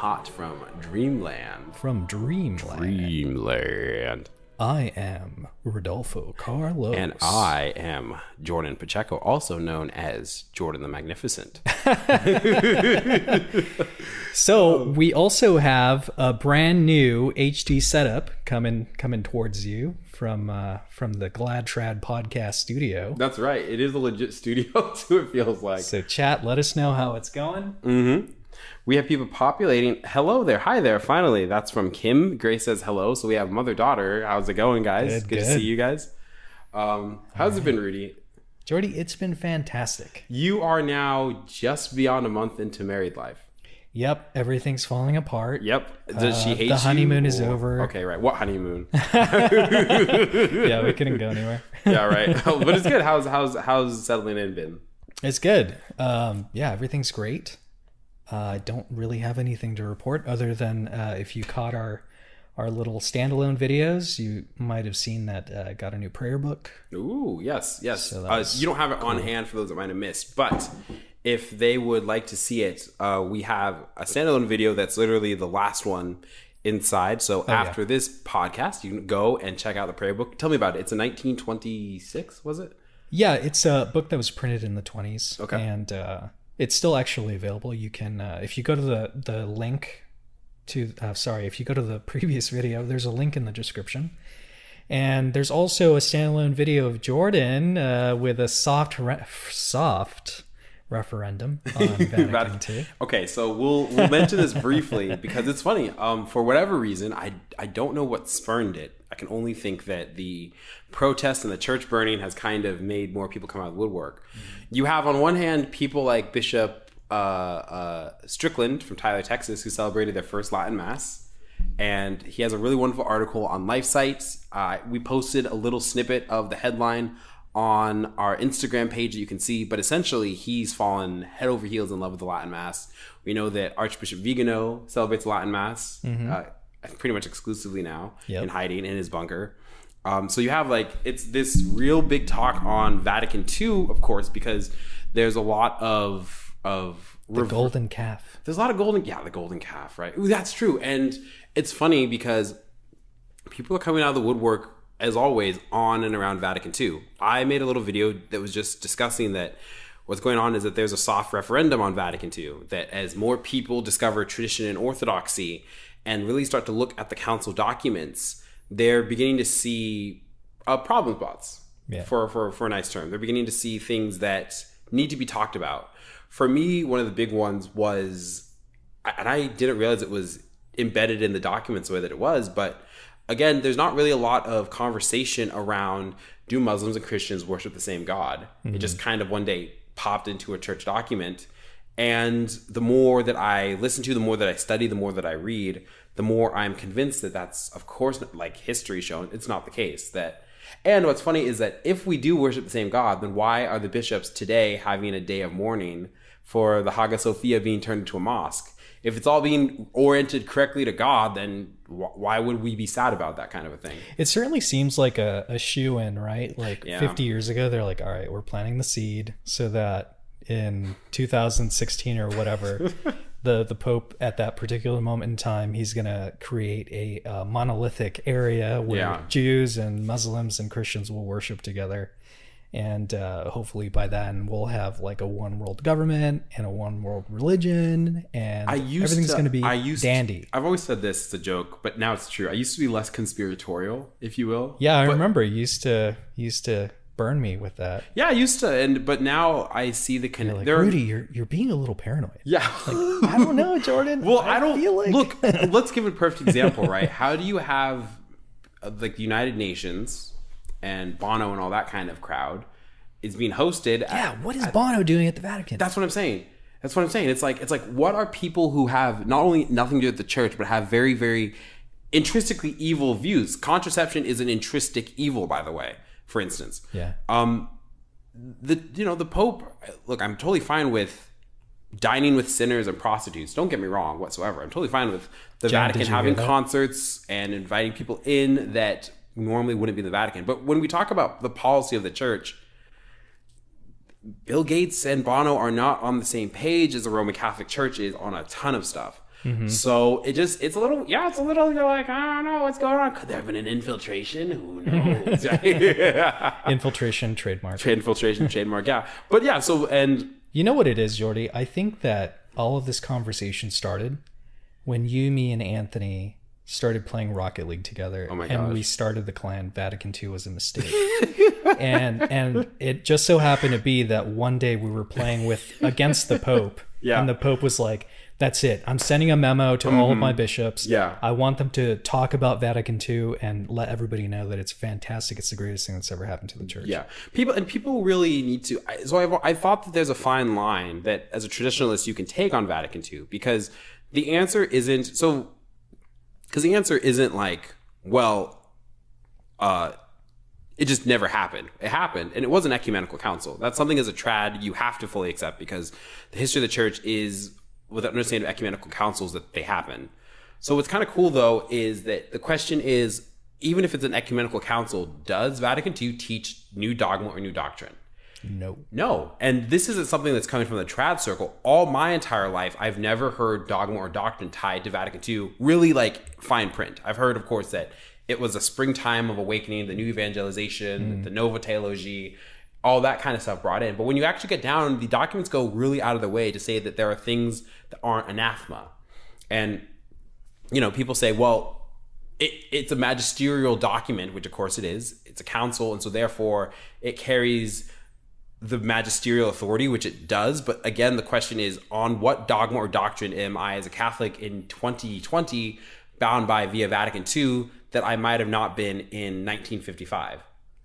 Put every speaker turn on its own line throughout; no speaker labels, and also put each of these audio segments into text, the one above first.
hot from Dreamland.
From Dreamland.
Dreamland.
I am Rodolfo Carlos.
And I am Jordan Pacheco, also known as Jordan the Magnificent.
So we also have a brand new HD setup coming coming towards you from uh, from the Gladtrad podcast studio.
That's right. It is a legit studio, too, it feels like.
So chat, let us know how it's going.
Mm-hmm. We have people populating. Hello there. Hi there. Finally. That's from Kim. Grace says hello. So we have mother daughter. How's it going, guys?
Good,
Good, to see you guys. Um, how's it been, Rudy?
Jordy, it's been fantastic.
You are now just beyond a month into married life.
Yep, everything's falling apart.
Yep. Does she
Uh,
hate
the honeymoon is over.
Okay, right. What honeymoon?
yeah, we couldn't go anywhere.
yeah, right. but it's good. How's how's how's settling in been?
It's good. Um, yeah, everything's great. Uh, I don't really have anything to report other than uh, if you caught our our little standalone videos, you might have seen that uh, got a new prayer book.
Ooh, yes, yes.
So
uh, you don't have it on hand for those that might have missed, but if they would like to see it, uh, we have a standalone video that's literally the last one inside. So
Oh,
after this podcast, you can go and check out the prayer book. Tell me about it. It's a 1926, was it?
Yeah, it's a book that was printed in the 20s.
Okay.
And uh, it's still actually available. You can, uh, if you go to the, the link to, uh, sorry, if you go to the previous video, there's a link in the description. And there's also a standalone video of Jordan uh, with a soft, re- soft referendum on Vatican II.
Okay, so we'll we'll mention this briefly because it's funny. Um, for whatever reason, I I don't know what spurned it. I can only think that the protest and the church burning has kind of made more people come out of the woodwork. You have on one hand people like Bishop uh, uh, Strickland from Tyler, Texas, who celebrated their first Latin Mass. And he has a really wonderful article on Life Sites. Uh, we posted a little snippet of the headline on our Instagram page that you can see, but essentially he's fallen head over heels in love with the Latin Mass. We know that Archbishop Vigano celebrates Latin Mass uh, pretty much exclusively now
Yep.
in hiding in his bunker. Um, so you have like it's this real big talk on Vatican II, of course, because there's a lot of of
The golden calf.
there's a lot of golden yeah the golden calf right Ooh, that's true and it's funny because people are coming out of the woodwork as always on and around vatican ii i made a little video that was just discussing that what's going on is that there's a soft referendum on vatican ii that as more people discover tradition and orthodoxy and really start to look at the council documents they're beginning to see uh, problem spots
Yeah.
for, for, for a nice term. They're beginning to see things that need to be talked about. For me, one of the big ones was, and I didn't realize it was embedded in the documents the way that it was, but again, there's not really a lot of conversation around do Muslims and Christians worship the same God? It just kind of one day popped into a church document. And the more that I listen to, the more that I study, the more that I read, the more I'm convinced that that's, of course, like history shown, it's not the case. That, and what's funny is that if we do worship the same God, then why are the bishops today having a day of mourning for the Hagia Sophia being turned into a mosque? If it's all being oriented correctly to God, then why would we be sad about that kind of a thing?
It certainly seems like a, a shoe in, right? Like
Yeah.
50 years ago, they're like, all right, we're planting the seed so that in 2016 or whatever, the, the Pope at that particular moment in time, he's going to create a, uh monolithic area where
Yeah.
Jews and Muslims and Christians will worship together. And uh, hopefully by then we'll have like a one world government and a one world religion, and
I used
everything's
to,
going to be
I used
dandy.
I've always said this as a joke, but now it's true. I used to be less conspiratorial, if you will.
yeah, I
But-
remember you used to used to burn me with that.
Yeah, I used to, and but now I see the con-
Like. Rudy, you're you're being a little paranoid.
yeah.
I don't know, Jordan.
well, I, don't
feel like
look. let's give a perfect example, right? How do you have uh, like the United Nations and Bono and all that kind of crowd is being hosted?
Yeah,
at,
what is Bono doing at the Vatican?
That's what I'm saying. That's what I'm saying. It's like it's like what are people who have not only nothing to do with the church, but have very very intrinsically evil views. Contraception is an intrinsic evil, by the way. For instance,
yeah,
um, the you know the Pope. Look, I'm totally fine with dining with sinners and prostitutes. Don't get me wrong whatsoever. I'm totally fine with the Vatican having concerts and inviting people in that normally wouldn't be in the Vatican. But when we talk about the policy of the church, Bill Gates and Bono are not on the same page as the Roman Catholic Church is on a ton of stuff. Mm-hmm. So it just it's a little yeah, it's a little you're like, I don't know what's going on. Could there have been an infiltration? Who knows?
Infiltration trademark.
Trade infiltration, trademark, yeah. But yeah, so and
You know what it is, Jordy? I think that all of this conversation started when you, me, and Anthony started playing Rocket League together.
Oh my
And
gosh.
we started the clan Vatican II was a mistake. and and it just so happened to be that one day we were playing with against the Pope.
Yeah.
And the Pope was like, That's it. I'm sending a memo to all of my bishops.
Mm-hmm. Yeah.
I want them to talk about Vatican II and let everybody know that it's fantastic. It's the greatest thing that's ever happened to the church.
Yeah, people and people really need to. So I've, I thought that there's a fine line that, as a traditionalist, you can take on Vatican II because the answer isn't so. Because the answer isn't like, well, uh, it just never happened. It happened, and it was an ecumenical council. That's something as a trad you have to fully accept because the history of the church is with an understanding of ecumenical councils that they happen. So what's kind of cool though is that the question is, even if it's an ecumenical council, does Vatican II teach new dogma or new doctrine?
No.
No. And this isn't something that's coming from the trad circle. All my entire life, I've never heard dogma or doctrine tied to Vatican II, really like fine print. I've heard, of course, that it was a springtime of awakening, the new evangelization, mm. the Nova Theology, all that kind of stuff brought in. But when you actually get down, the documents go really out of the way to say that there are things that aren't anathema. And, you know, people say, well, it, it's a magisterial document, which of course it is. It's a council, and so therefore it carries the magisterial authority, which it does. But again, the question is on what dogma or doctrine am I, as a Catholic in 2020, bound by via Vatican II that I might have not been in 1955?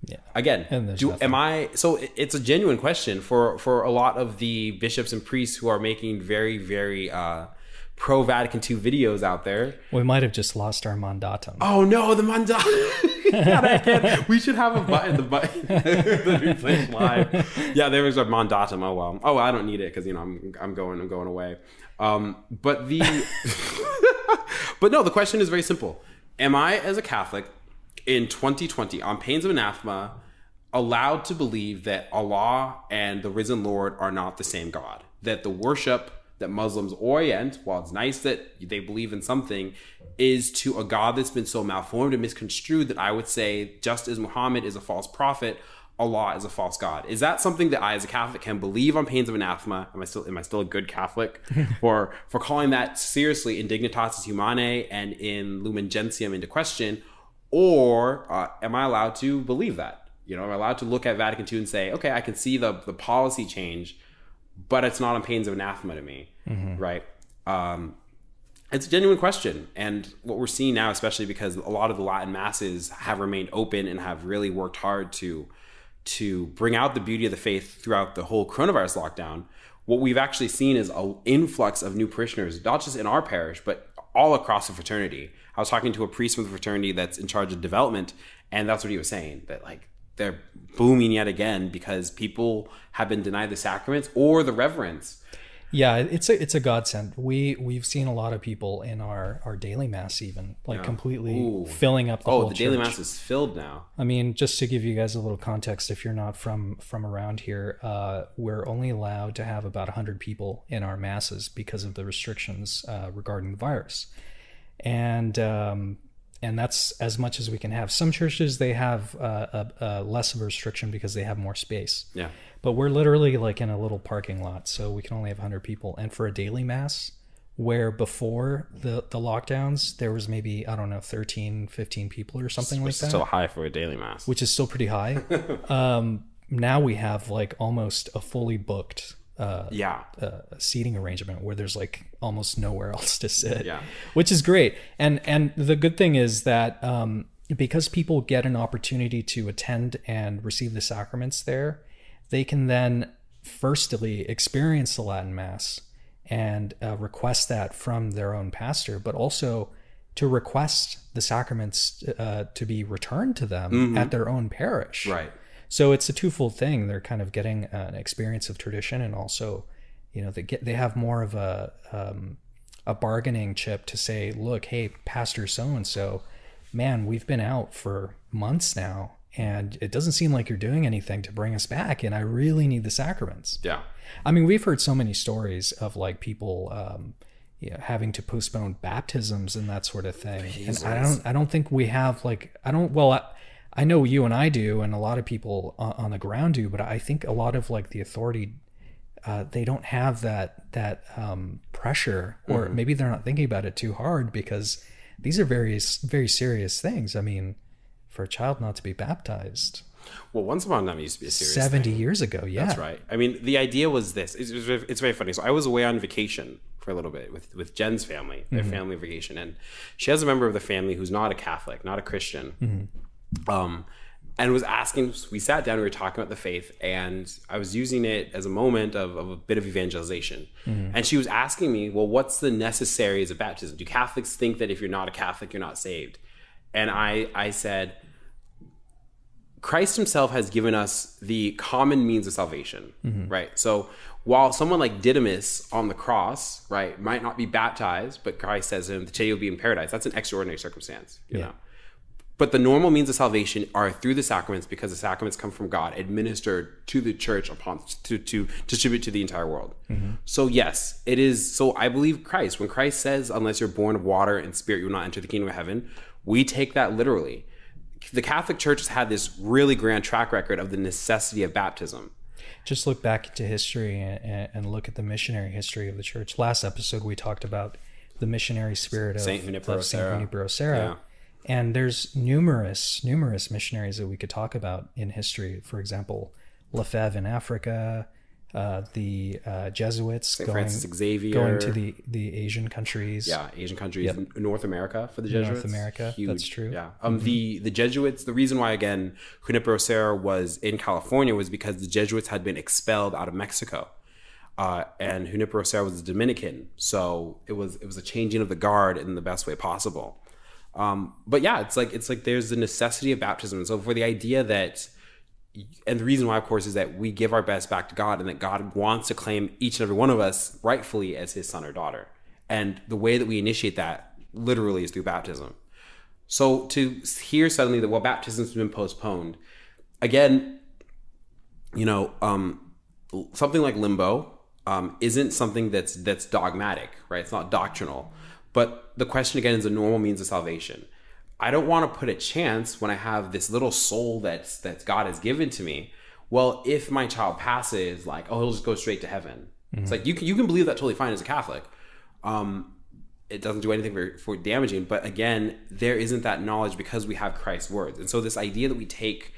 Yeah.
Again, do, am I? So it's a genuine question for for a lot of the bishops and priests who are making very very uh, pro Vatican II videos out there.
We might have just lost our mandatum.
Oh no, the mandatum! We should have a button. The button. the replay live. Yeah, there was a mandatum. Oh well. Oh, I don't need it because you know I'm I'm going I'm going away. Um, but the but no, the question is very simple. Am I, as a Catholic, in 2020, on pains of anathema, allowed to believe that Allah and the risen Lord are not the same God? That the worship that Muslims orient, while it's nice that they believe in something, is to a God that's been so malformed and misconstrued that I would say, just as Muhammad is a false prophet, Allah is a false God. Is that something that I, as a Catholic, can believe on pains of anathema? Am I still am I still a good Catholic for for calling that seriously in dignitatis humanae and in lumen gentium into question, or uh, am I allowed to believe that? You know, am I allowed to look at Vatican II and say, okay, I can see the the policy change, but it's not on pains of anathema to me, right? Um, it's a genuine question. And what we're seeing now, especially because a lot of the Latin masses have remained open and have really worked hard to to bring out the beauty of the faith throughout the whole coronavirus lockdown, what we've actually seen is an influx of new parishioners, not just in our parish, but all across the fraternity. I was talking to a priest from the fraternity that's in charge of development, and that's what he was saying that like they're booming yet again because people have been denied the sacraments or the reverence.
Yeah, it's a it's a godsend. We we've seen a lot of people in our our daily mass even like completely
Ooh.
filling up the
Oh,
whole
the daily
church.
mass is filled now.
I mean, just to give you guys a little context, if you're not from from around here, uh, we're only allowed to have about 100 people in our masses because of the restrictions uh, regarding the virus, and um, and that's as much as we can have. Some churches they have uh, a, a less of a restriction because they have more space,
Yeah.
but we're literally like in a little parking lot, so we can only have 100 people. And for a daily mass, where before the the lockdowns there was maybe I don't know 13, 15 people or something like
Which is
that
still high for a daily mass.
which is still pretty high. um, now we have like almost a fully booked uh,
yeah.
uh, seating arrangement where there's like almost nowhere else to sit,
Yeah.
which is great. And and the good thing is that um, because people get an opportunity to attend and receive the sacraments there, they can then firstly experience the Latin Mass and uh, request that from their own pastor, but also to request the sacraments uh, to be returned to them at their own parish.
Right.
So it's a twofold thing. They're kind of getting an experience of tradition, and also, you know, they get they have more of a um, a bargaining chip to say, look, hey, Pastor so and so, man, we've been out for months now, and it doesn't seem like you're doing anything to bring us back, and I really need the sacraments.
Yeah.
I mean, we've heard so many stories of like people, um, you know, having to postpone baptisms and that sort of thing. And I don't I don't think we have like I don't well I, I know you and I do and a lot of people on, the ground do, but I think a lot of like the authority uh, they don't have that that um, pressure, or maybe they're not thinking about it too hard because these are very very serious things. I mean, for a child not to be baptized
Well, once upon a time, it used to be a serious.
seventy years ago, yeah,
That's right. I mean, the idea was this. It's, it's, very- it's very funny. So I was away on vacation for a little bit with with Jen's family, their family vacation, and she has a member of the family who's not a Catholic, not a Christian, um, and was asking. We sat down, we were talking about the faith, and I was using it as a moment of, of a bit of evangelization. And she was asking me, "Well, what's the necessaries of baptism? Do Catholics think that if you're not a Catholic, you're not saved?" And I I said. Christ himself has given us the common means of salvation, right? So while someone like Didymus on the cross, right, might not be baptized, but Christ says to him, today you'll be in paradise. That's an extraordinary circumstance, you know. But the normal means of salvation are through the sacraments because the sacraments come from God, administered to the church upon to, to distribute to the entire world. Mm-hmm. So yes, it is. So I believe Christ. When Christ says, "Unless you're born of water and spirit, you will not enter the kingdom of heaven," we take that literally. The Catholic Church has had this really grand track record of the necessity of baptism.
just look back into history and, and look at the missionary history of the church. Last episode, we talked about the missionary spirit of
Saint Junipero Serra.
Junipero Serra.
Yeah.
And there's numerous, numerous missionaries that we could talk about in history. For example, Lefebvre in Africa, uh, the uh, Jesuits
Saint
going,
Francis Xavier,
going to the, the Asian countries.
yeah, Asian countries, North America for the Jesuits.
North America, that's true.
Yeah, um, the the Jesuits. The reason why again Junipero Serra was in California was because the Jesuits had been expelled out of Mexico, uh, and Junipero Serra was a Dominican, so it was it was a changing of the guard in the best way possible. Um, but yeah, it's like it's like there's the necessity of baptism. So for the idea that and the reason why, of course, is that we give our best back to God and that God wants to claim each and every one of us rightfully as his son or daughter. And the way that we initiate that literally is through baptism. So to hear suddenly that, well, baptism's been postponed, again, you know, um, something like limbo um, isn't something that's that's dogmatic, right? It's not doctrinal. But the question again is a normal means of salvation. I don't want to put a chance when I have this little soul that's that God has given to me. Well, if my child passes, like, oh, he'll just go straight to heaven. It's like you can you can believe that totally fine as a Catholic. Um, it doesn't do anything for, for damaging, but again, there isn't that knowledge because we have Christ's words. And so this idea that we take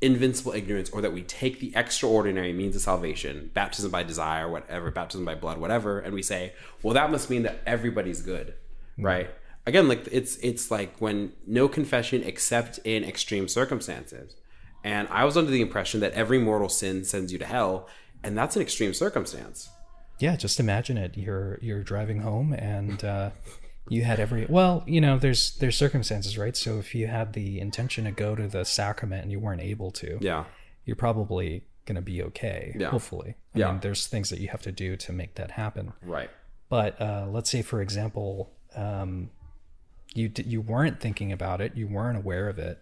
invincible ignorance or that we take the extraordinary means of salvation, baptism by desire, whatever, baptism by blood, whatever, and we say, well, that must mean that everybody's good, right? Again, like it's it's like when no confession except in extreme circumstances. And I was under the impression that every mortal sin sends you to hell, and that's an extreme circumstance.
yeah just imagine it you're you're driving home and uh you had every well you know there's there's circumstances right so if you had the intention to go to the sacrament and you weren't able to
Yeah.
you're probably going to be okay
Yeah.
hopefully i
Yeah.
mean there's things that you have to do to make that happen
Right.
but uh let's say for example um you d- you weren't thinking about it you weren't aware of it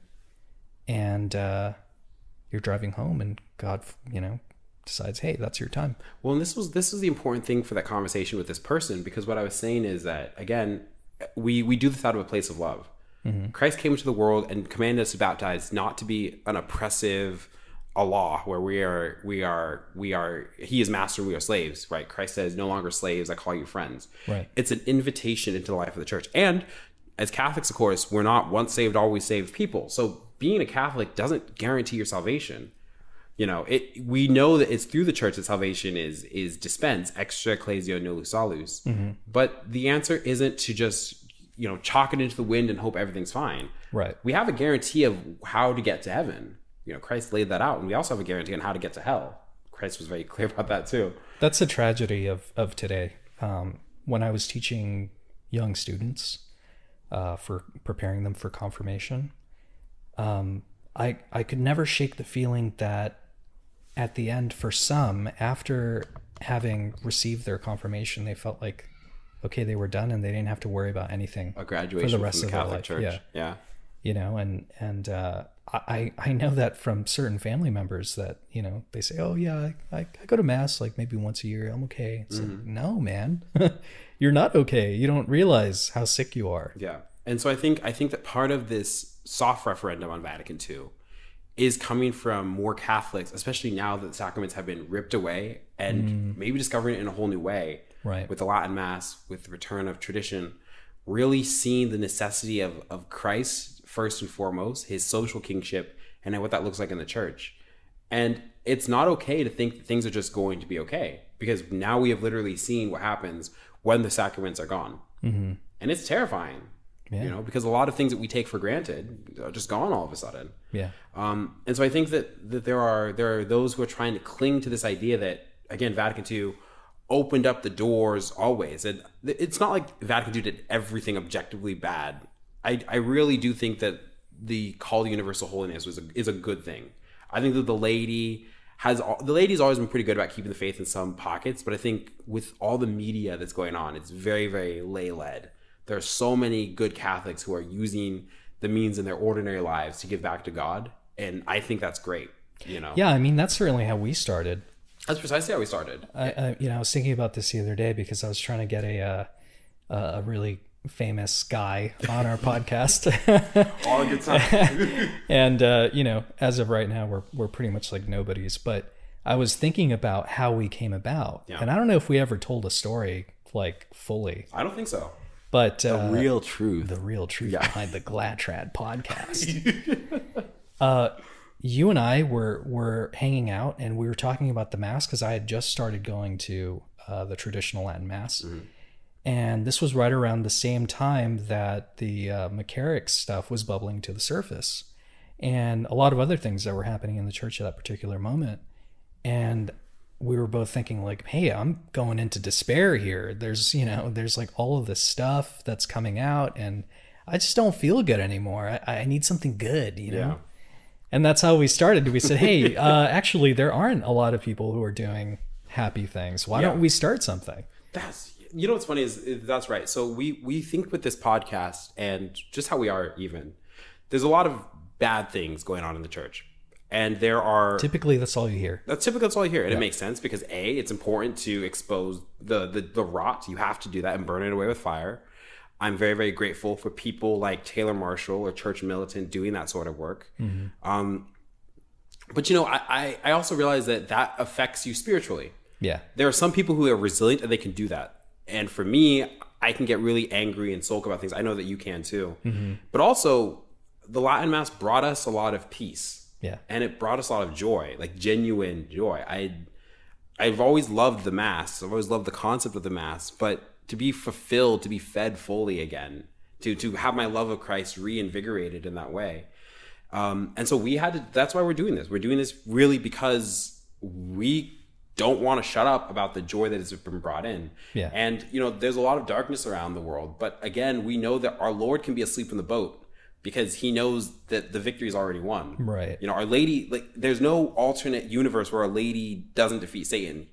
and uh you're driving home and god you know decides hey that's your time
Well, and this was this was the important thing for that conversation with this person because what I was saying is that again, we we do this out of a place of love. Christ came into the world and commanded us to baptize, not to be an oppressive a law where we are we are we are he is master we are slaves right? Christ says no longer slaves i call you friends.
Right.
it's an invitation into the life of the church. And as catholics of course we're not once saved always saved people. So being a catholic doesn't guarantee your salvation. You know it we know that it's through the church that salvation is is dispensed extra ecclesia nulli salus. Mm-hmm. But the answer isn't to just you know chalk it into the wind and hope everything's fine.
Right.
We have a guarantee of how to get to heaven you know christ laid that out and we also have a guarantee on how to get to hell. Christ was very clear about that too.
That's the tragedy of of today. Um, when I was teaching young students uh, for preparing them for confirmation, um, I I could never shake the feeling that at the end, for some, after having received their confirmation, they felt like okay, they were done and they didn't have to worry about anything
a graduation for the
rest
from
of
the
their
catholic
life,
church.
Yeah.
yeah.
You know and and uh, I, I know that from certain family members that you know they say oh yeah I, I, go to mass like maybe once a year i'm okay it's like mm-hmm. no man you're not okay you don't realize how sick you are
Yeah. And so I think I think that part of this soft referendum on Vatican II is coming from more Catholics, especially now that the sacraments have been ripped away and mm. maybe discovering it in a whole new way.
Right.
With the Latin Mass, with the return of tradition, really seeing the necessity of, of Christ first and foremost, his social kingship, and then what that looks like in the church. And it's not okay to think that things are just going to be okay because now we have literally seen what happens when the sacraments are gone. Mm-hmm. And it's terrifying,
Yeah.
you know, because a lot of things that we take for granted are just gone all of a sudden.
yeah
Um, and so I think that, that there are there are those who are trying to cling to this idea that again Vatican II opened up the doors always, and it's not like Vatican II did everything objectively bad. I I really do think that the call to universal holiness was a, is a good thing. I think that the lady has the lady's always been pretty good about keeping the faith in some pockets, but I think with all the media that's going on, it's very very lay led. There are so many good Catholics who are using the means in their ordinary lives to give back to God, and I think that's great. You know,
yeah i mean that's certainly how we started
that's precisely how we started.
I, I you know i was thinking about this the other day because i was trying to get a uh, a really famous guy on our podcast
All good time.
and uh, you know, as of right now, we're we're pretty much like nobodies. But I was thinking about how we came about,
Yeah.
and I don't know if we ever told a story like fully,
I don't think so.
but uh,
Real truth.
the real truth behind the Gladtrad podcast. uh, you and I were were hanging out, and we were talking about the mass because I had just started going to uh, the traditional Latin mass. And this was right around the same time that the uh, McCarrick stuff was bubbling to the surface, and a lot of other things that were happening in the church at that particular moment. And we were both thinking like, "Hey, I'm going into despair here. There's, you know, there's like all of this stuff that's coming out, and I just don't feel good anymore. I, I need something good, you know."
Yeah.
And that's how we started. We said, "Hey, uh, actually, there aren't a lot of people who are doing happy things. Why
Yeah.
don't we start something?"
That's you know what's funny is, is that's right. So we we think with this podcast and just how we are even. There's a lot of bad things going on in the church, and there are
Typically, that's all you hear.
that's typically that's all you hear, and it makes sense because a it's important to expose the, the the rot. You have to do that and burn it away with fire. I'm very very grateful for people like Taylor Marshall or Church Militant doing that sort of work. Um, but you know, I, I I also realize that that affects you spiritually
Yeah,
there are some people who are resilient and they can do that. And for me, I can get really angry and sulk about things. I know that you can too. But also, the Latin Mass brought us a lot of peace.
Yeah.
And it brought us a lot of joy, like genuine joy. I I've always loved the Mass. I've always loved the concept of the Mass, but to be fulfilled, to be fed fully again, to to have my love of Christ reinvigorated in that way. Um, and so we had to, that's why we're doing this. We're doing this really because we don't want to shut up about the joy that has been brought in.
Yeah.
And, you know, there's a lot of darkness around the world. But again, we know that our Lord can be asleep in the boat because he knows that the victory is already won.
Right.
You know, Our Lady, like, there's no alternate universe where Our Lady doesn't defeat Satan.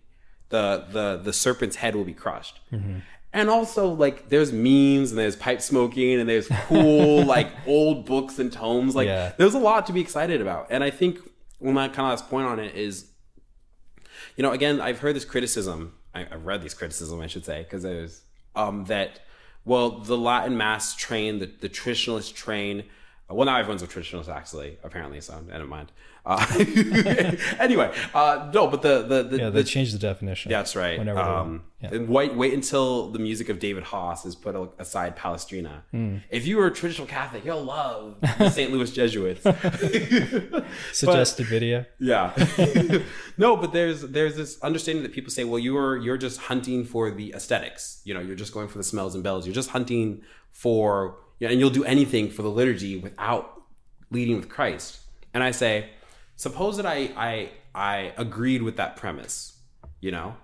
The, the, the serpent's head will be crushed.
Mm-hmm.
And also, like, there's memes and there's pipe smoking and there's cool, like, old books and tomes. Like,
Yeah.
there's a lot to be excited about. And I think one my kind of last point on it is, you know, again, I've heard this criticism. I, I've read these criticism, I should say, because there's um, that. Well, the Latin Mass train, the, the traditionalist train. Well, now everyone's a traditionalist, actually, apparently. So I don't mind. Uh, anyway, uh, no, but the the, the,
yeah.
the
They changed the definition.
that's right.
Whenever
Um.
Yeah.
And wait, wait until the music of David Haas is put aside Palestrina.
Hmm.
If you were a traditional Catholic, you'll love the St. Louis Jesuits.
Suggested video.
yeah. no, but there's there's this understanding that people say, well, you're you're just hunting for the aesthetics. You know, you're just going for the smells and bells. You're just hunting for, you know, and you'll do anything for the liturgy without leading with Christ. And I say, suppose that I I I agreed with that premise. You know,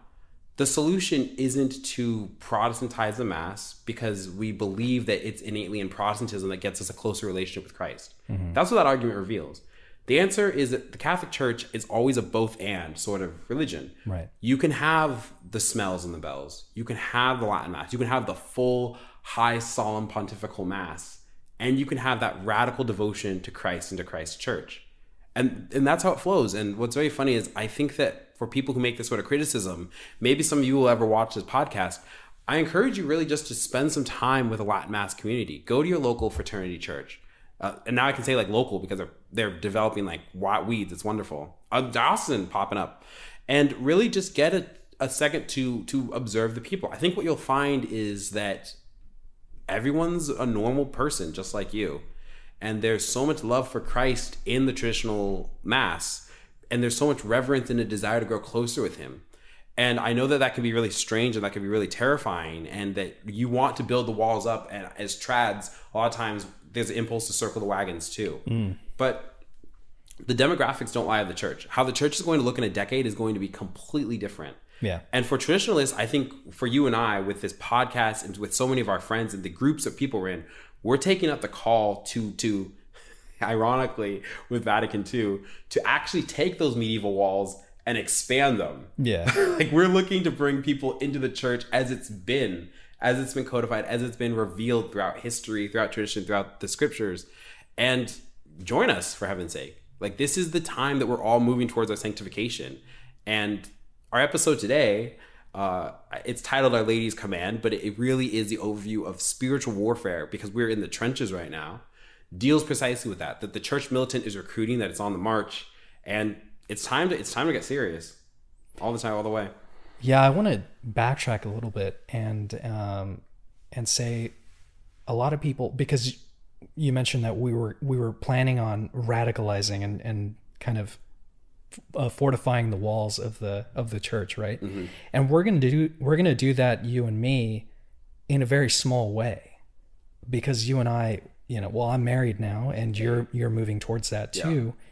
the solution isn't to Protestantize the Mass because we believe that it's innately in Protestantism that gets us a closer relationship with Christ. Mm-hmm. That's what that argument reveals. The answer is that the Catholic Church is always a both and sort of religion.
Right.
You can have the smells and the bells, you can have the Latin Mass, you can have the full, high, solemn pontifical Mass and you can have that radical devotion to Christ and to Christ's church. And and that's how it flows. And what's very funny is I think that for people who make this sort of criticism, maybe some of you will ever watch this podcast. I encourage you really just to spend some time with a Latin Mass community. Go to your local fraternity church. Uh, and now I can say like local because they're they're developing like weeds. It's wonderful. A diocesan popping up, and really just get a, a second to to observe the people. I think what you'll find is that everyone's a normal person just like you, and there's so much love for Christ in the traditional mass, and there's so much reverence and a desire to grow closer with Him. And I know that that can be really strange and that can be really terrifying, and that you want to build the walls up. And as trads, a lot of times there's an impulse to circle the wagons too. Mm. But the demographics don't lie of the church. How the church is going to look in a decade is going to be completely different.
Yeah.
And for traditionalists, I think for you and I, with this podcast and with so many of our friends and the groups of people we're in, we're taking up the call to to ironically with Vatican II to actually take those medieval walls and expand them.
Yeah.
like we're looking to bring people into the church as it's been, as it's been codified, as it's been revealed throughout history, throughout tradition, throughout the scriptures. And join us for heaven's sake. Like this is the time that we're all moving towards our sanctification. And our episode today, uh, it's titled Our Lady's Command, but it really is the overview of spiritual warfare because we're in the trenches right now. Deals precisely with that, that the church militant is recruiting, that it's on the march, and it's time to it's time to get serious, all the time, all the way.
Yeah, I want to backtrack a little bit and um, and say a lot of people because you mentioned that we were we were planning on radicalizing and and kind of uh, fortifying the walls of the of the church, right? Mm-hmm. And we're gonna do we're gonna do that you and me in a very small way because you and I, you know, well, I'm married now, and you're you're moving towards that too. Yeah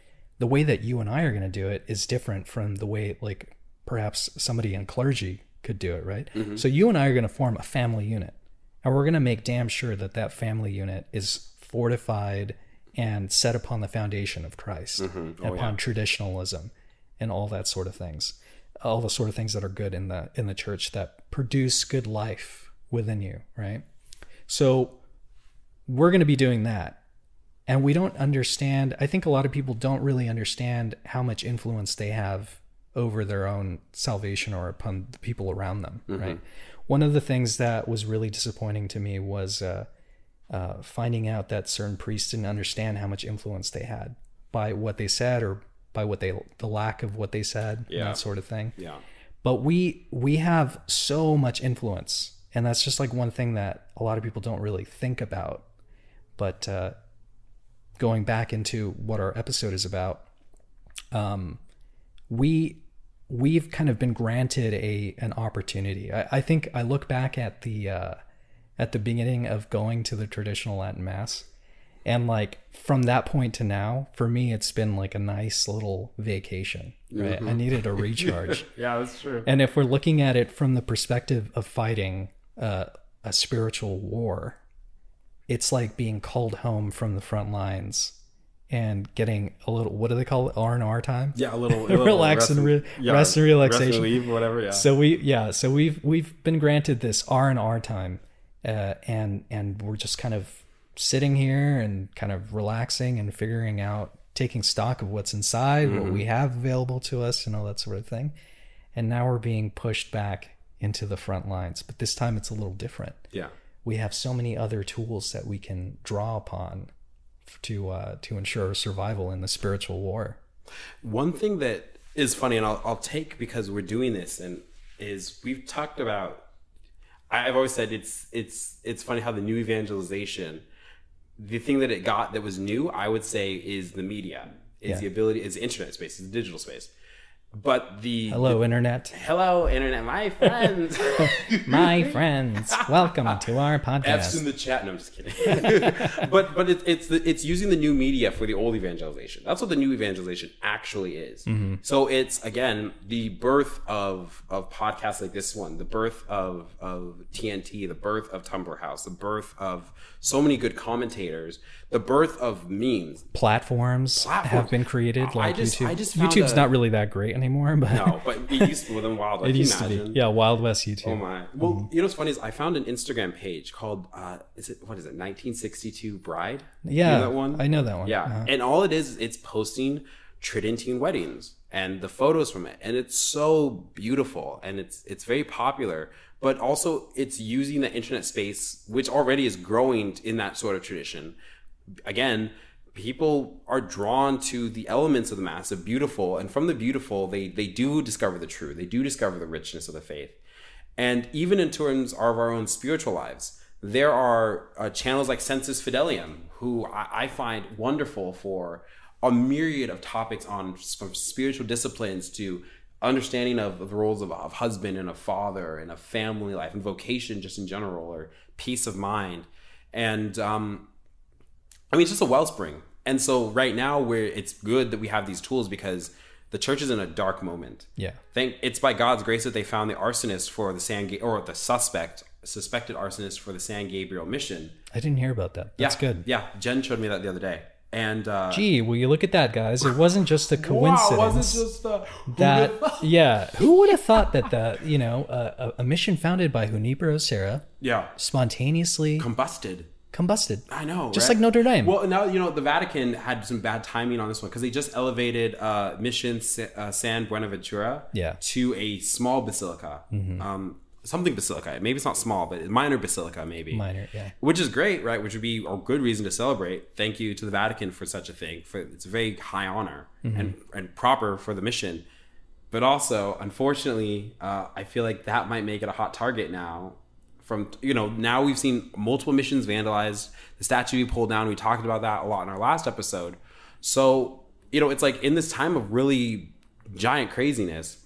the way that you and I are going to do it is different from the way like perhaps somebody in clergy could do it, right? Mm-hmm. So you and I are going to form a family unit, and we're going to make damn sure that that family unit is fortified and set upon the foundation of Christ, mm-hmm. oh, upon yeah. traditionalism, and all that sort of things, all the sort of things that are good in the in the church that produce good life within you, right? So we're going to be doing that and we don't understand i think a lot of people don't really understand how much influence they have over their own salvation or upon the people around them mm-hmm. right one of the things that was really disappointing to me was uh, uh, finding out that certain priests didn't understand how much influence they had by what they said or by what they the lack of what they said yeah. that sort of thing
yeah
but we we have so much influence and that's just like one thing that a lot of people don't really think about but uh, going back into what our episode is about, um, we we've kind of been granted a an opportunity. I, I think I look back at the uh, at the beginning of going to the traditional Latin Mass, and like from that point to now, for me, it's been like a nice little vacation. Right, mm-hmm. I needed a recharge.
yeah, that's true.
And if we're looking at it from the perspective of fighting uh, a spiritual war, it's like being called home from the front lines and getting a little what do they call it R and R time?
Yeah, a little, a
little relax and, re- yeah, rest and relaxation, rest and
leave, whatever. Yeah.
So we yeah so we've we've been granted this R and R time, uh, and and we're just kind of sitting here and kind of relaxing and figuring out taking stock of what's inside, mm-hmm. what we have available to us, and all that sort of thing. And now we're being pushed back into the front lines, but this time it's a little different.
Yeah
we have so many other tools that we can draw upon to uh, to ensure survival in the spiritual war.
One thing that is funny, and I'll, I'll take because we're doing this, and is we've talked about. I've always said it's it's it's funny how the new evangelization, the thing that it got that was new, I would say, is the media, is yeah. the ability, is the internet space, is the digital space but the
hello
the,
internet.
Hello internet my friends.
My friends. Welcome to our podcast.
F's in the chat. No i'm just kidding. But but it, it's the, it's using the new media for the old evangelization. That's what the new evangelization actually is. Mm-hmm. so it's again the birth of of podcasts like this one the birth of of tnt the birth of Tumblar House the birth of so many good commentators the birth of memes
platforms, platforms. have been created like just, youtube youtube's a, not really that great anymore, but
No, but it used to within Wild West.
it
you
used to be. Yeah, Wild West YouTube.
Oh my! Well, you know what's funny is I found an Instagram page called uh, is it what is it 1962 Bride? You
yeah,
know that one.
I know that one.
Yeah,
Uh-huh.
and all it is, it's posting Tridentine weddings and the photos from it, and it's so beautiful and it's it's very popular. But also, it's using the internet space, which already is growing in that sort of tradition. Again, people are drawn to the elements of the mass, the beautiful, and from the beautiful, they they do discover the true. They do discover the richness of the faith. And even in terms of our own spiritual lives, there are uh, channels like Sensus Fidelium, who I, I find wonderful for a myriad of topics on from spiritual disciplines to understanding of, of the roles of, of husband and a father and a family life and vocation just in general or peace of mind. And um, I mean, it's just a wellspring. And so right now, where it's good that we have these tools because the church is in a dark moment.
Yeah.
Thank it's by God's grace that they found the arsonist for the San Ga- or the suspect suspected arsonist for the San Gabriel mission.
I didn't hear about that. That's
yeah,
good.
Yeah, Jen showed me that the other day, and uh,
Gee, will you look at that, guys? It wasn't just a coincidence.
Wow, wasn't just
that yeah, who would have thought that the you know a, a mission founded by Junipero Serra
yeah
spontaneously
combusted.
Combusted?
I know,
Just
right?
like Notre Dame.
Well, now you know the Vatican had some bad timing on this one because they just elevated uh, Mission uh, San Buenaventura
Yeah.
to a small basilica, um, something basilica. Maybe it's not small, but minor basilica, maybe
Minor, yeah.
which is great, right? Which would be a good reason to celebrate. Thank you to the Vatican for such a thing. For it's a very high honor and and proper for the mission. But also, unfortunately, uh, I feel like that might make it a hot target now. From you know, now we've seen multiple missions vandalized. The statue we pulled down. We talked about that a lot in our last episode. So you know, it's like in this time of really giant craziness,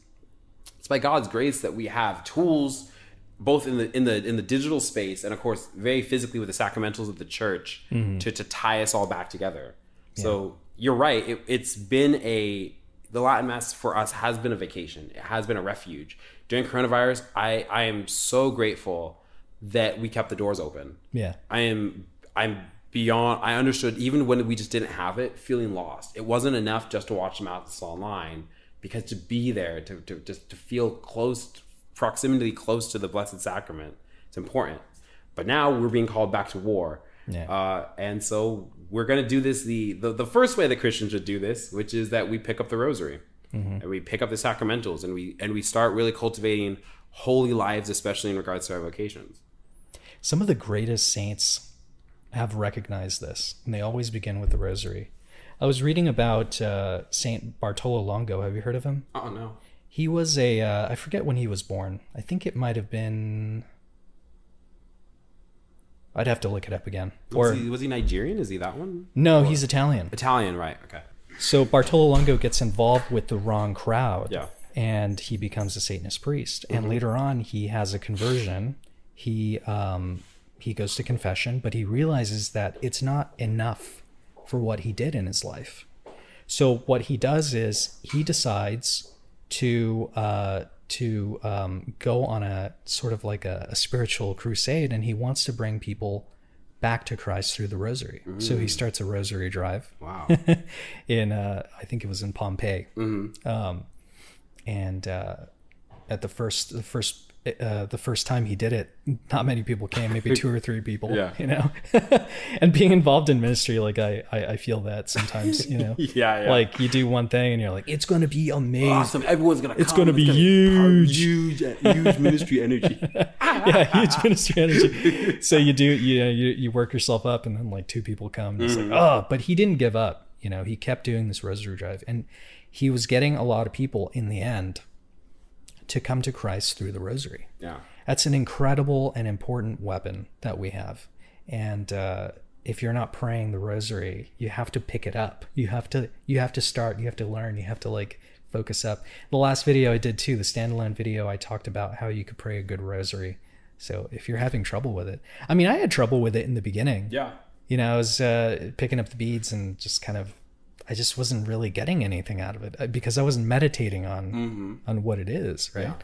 it's by God's grace that we have tools both in the in the in the digital space and of course very physically with the sacramentals of the church mm-hmm. to to tie us all back together. So you're right. It, it's been a the Latin Mass for us has been a vacation. It has been a refuge during coronavirus. I I am so grateful that we kept the doors open.
yeah,
I am I'm beyond I understood even when we just didn't have it, feeling lost. It wasn't enough just to watch the mass online because to be there, to, to just to feel close proximity close to the Blessed Sacrament, it's important. But now we're being called back to war.
Yeah.
Uh, and so we're gonna do this the, the the first way that Christians should do this, which is that we pick up the rosary. And we pick up the sacramentals and we and we start really cultivating holy lives, especially in regards to our vocations.
Some of the greatest saints have recognized this, and they always begin with the Rosary. I was reading about uh, Saint Bartolo Longo. Have you heard of him?
Oh no.
He was a uh, I forget when he was born. I think it might have been. I'd have to look it up again.
Was
Or
he, was he Nigerian? Is he that one?
no, he's Italian.
Italian, right? Okay.
So Bartolo Longo gets involved with the wrong crowd.
Yeah.
And he becomes a Satanist priest. And later on, he has a conversion. He um, he goes to confession, but he realizes that it's not enough for what he did in his life. So what he does is he decides to uh, to um, go on a sort of like a, a spiritual crusade, and he wants to bring people back to Christ through the Rosary. So he starts a Rosary drive
Wow.
in uh, I think it was in Pompeii. Um, and uh, at the first the first uh, the first time he did it, not many people came, maybe two or three people.
Yeah.
you know. and being involved in ministry, like I, I I feel that sometimes, you know.
Yeah, yeah.
Like you do one thing and you're like, it's going to be amazing.
awesome. Everyone's gonna.
It's gonna be huge.
huge, huge ministry energy.
yeah, huge ministry energy. So you do, you know, you, you work yourself up, and then like two people come. And it's like, oh, but he didn't give up. You know, he kept doing this rosary drive, and he was getting a lot of people in the end to come to Christ through the rosary.
Yeah.
That's an incredible and important weapon that we have. And uh, if you're not praying the rosary, you have to pick it up. You have to you have to start. You have to learn. You have to like focus up. The last video I did too, the standalone video, I talked about how you could pray a good rosary. So if you're having trouble with it, I mean, I had trouble with it in the beginning.
Yeah.
You know, I was uh, picking up the beads and just kind of, I just wasn't really getting anything out of it uh, because I wasn't meditating on on what it is, right?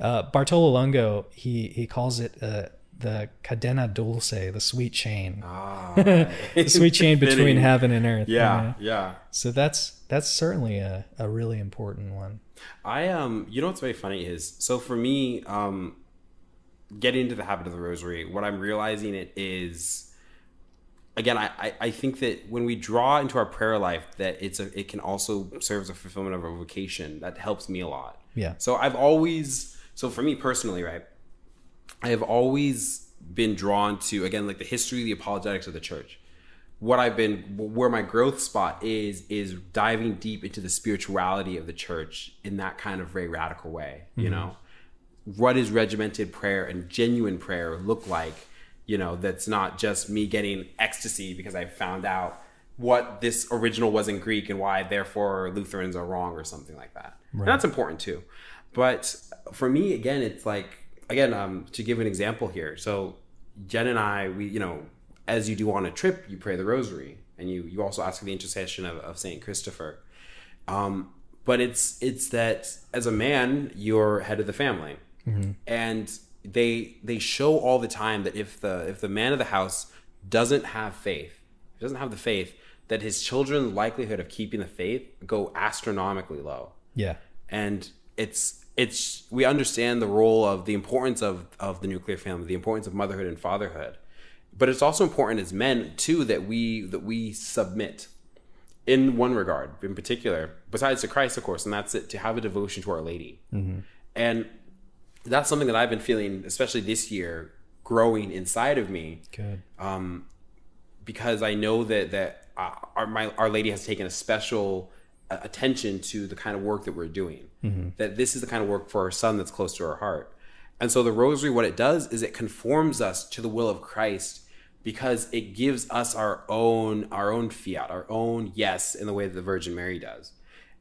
Uh, Bartolo Longo, he he calls it uh, the cadena dulce, the sweet chain,
Ah,
the sweet chain between
Fitting.
heaven and earth. you
Yeah.
know?
Yeah.
So that's that's certainly a, a really important one.
I um, you know what's very funny is so for me um, getting into the habit of the rosary, what I'm realizing it is again, I, I, I think that when we draw into our prayer life, that it's a it can also serve as a fulfillment of a vocation. That helps me a lot.
Yeah.
So I've always so for me personally, right? I have always been drawn to again like the history, the apologetics of the church. What I've been where my growth spot is is diving deep into the spirituality of the church in that kind of very radical way. You mm-hmm. know, what is regimented prayer and genuine prayer look like? You know, that's not just me getting ecstasy because I found out what this original was in Greek and why therefore Lutherans are wrong or something like that. And that's important too. But for me, again, it's like again um, to give an example here. So Jen and I, we you know, as you do on a trip, you pray the Rosary and you you also ask for the intercession of, of Saint Christopher. Um, but it's it's that as a man, you're head of the family, and they they show all the time that if the if the man of the house doesn't have faith, doesn't have the faith, that his children's likelihood of keeping the faith go astronomically low.
Yeah.
and it's it's we understand the role of the importance of of the nuclear family the importance of motherhood and fatherhood. But it's also important as men too that we that we submit in one regard in particular besides to christ of course and that's it to have a devotion to our lady. Mm-hmm. And that's something that i've been feeling especially this year growing inside of me
Good.
because I know that that uh, our my our lady has taken a special uh, attention to the kind of work that we're doing. That this is the kind of work for our son that's close to our heart. And so the rosary, what it does is it conforms us to the will of Christ because it gives us our own our own fiat, our own yes, in the way that the Virgin Mary does.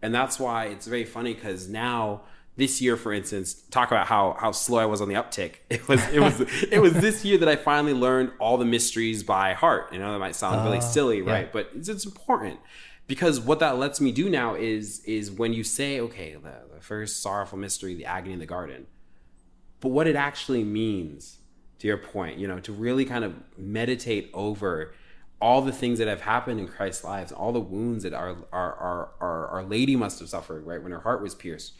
And that's why it's very funny because now this year, for instance, talk about how how slow I was on the uptick. It was it was it was this year that I finally learned all the mysteries by heart. You know, that might sound really oh, silly, right? But it's, it's important because what that lets me do now is is when you say, okay, the, the first sorrowful mystery, the agony in the garden, but what it actually means to your point you know to really kind of meditate over all the things that have happened in christ's lives all the wounds that our our our, our, our lady must have suffered right when her heart was pierced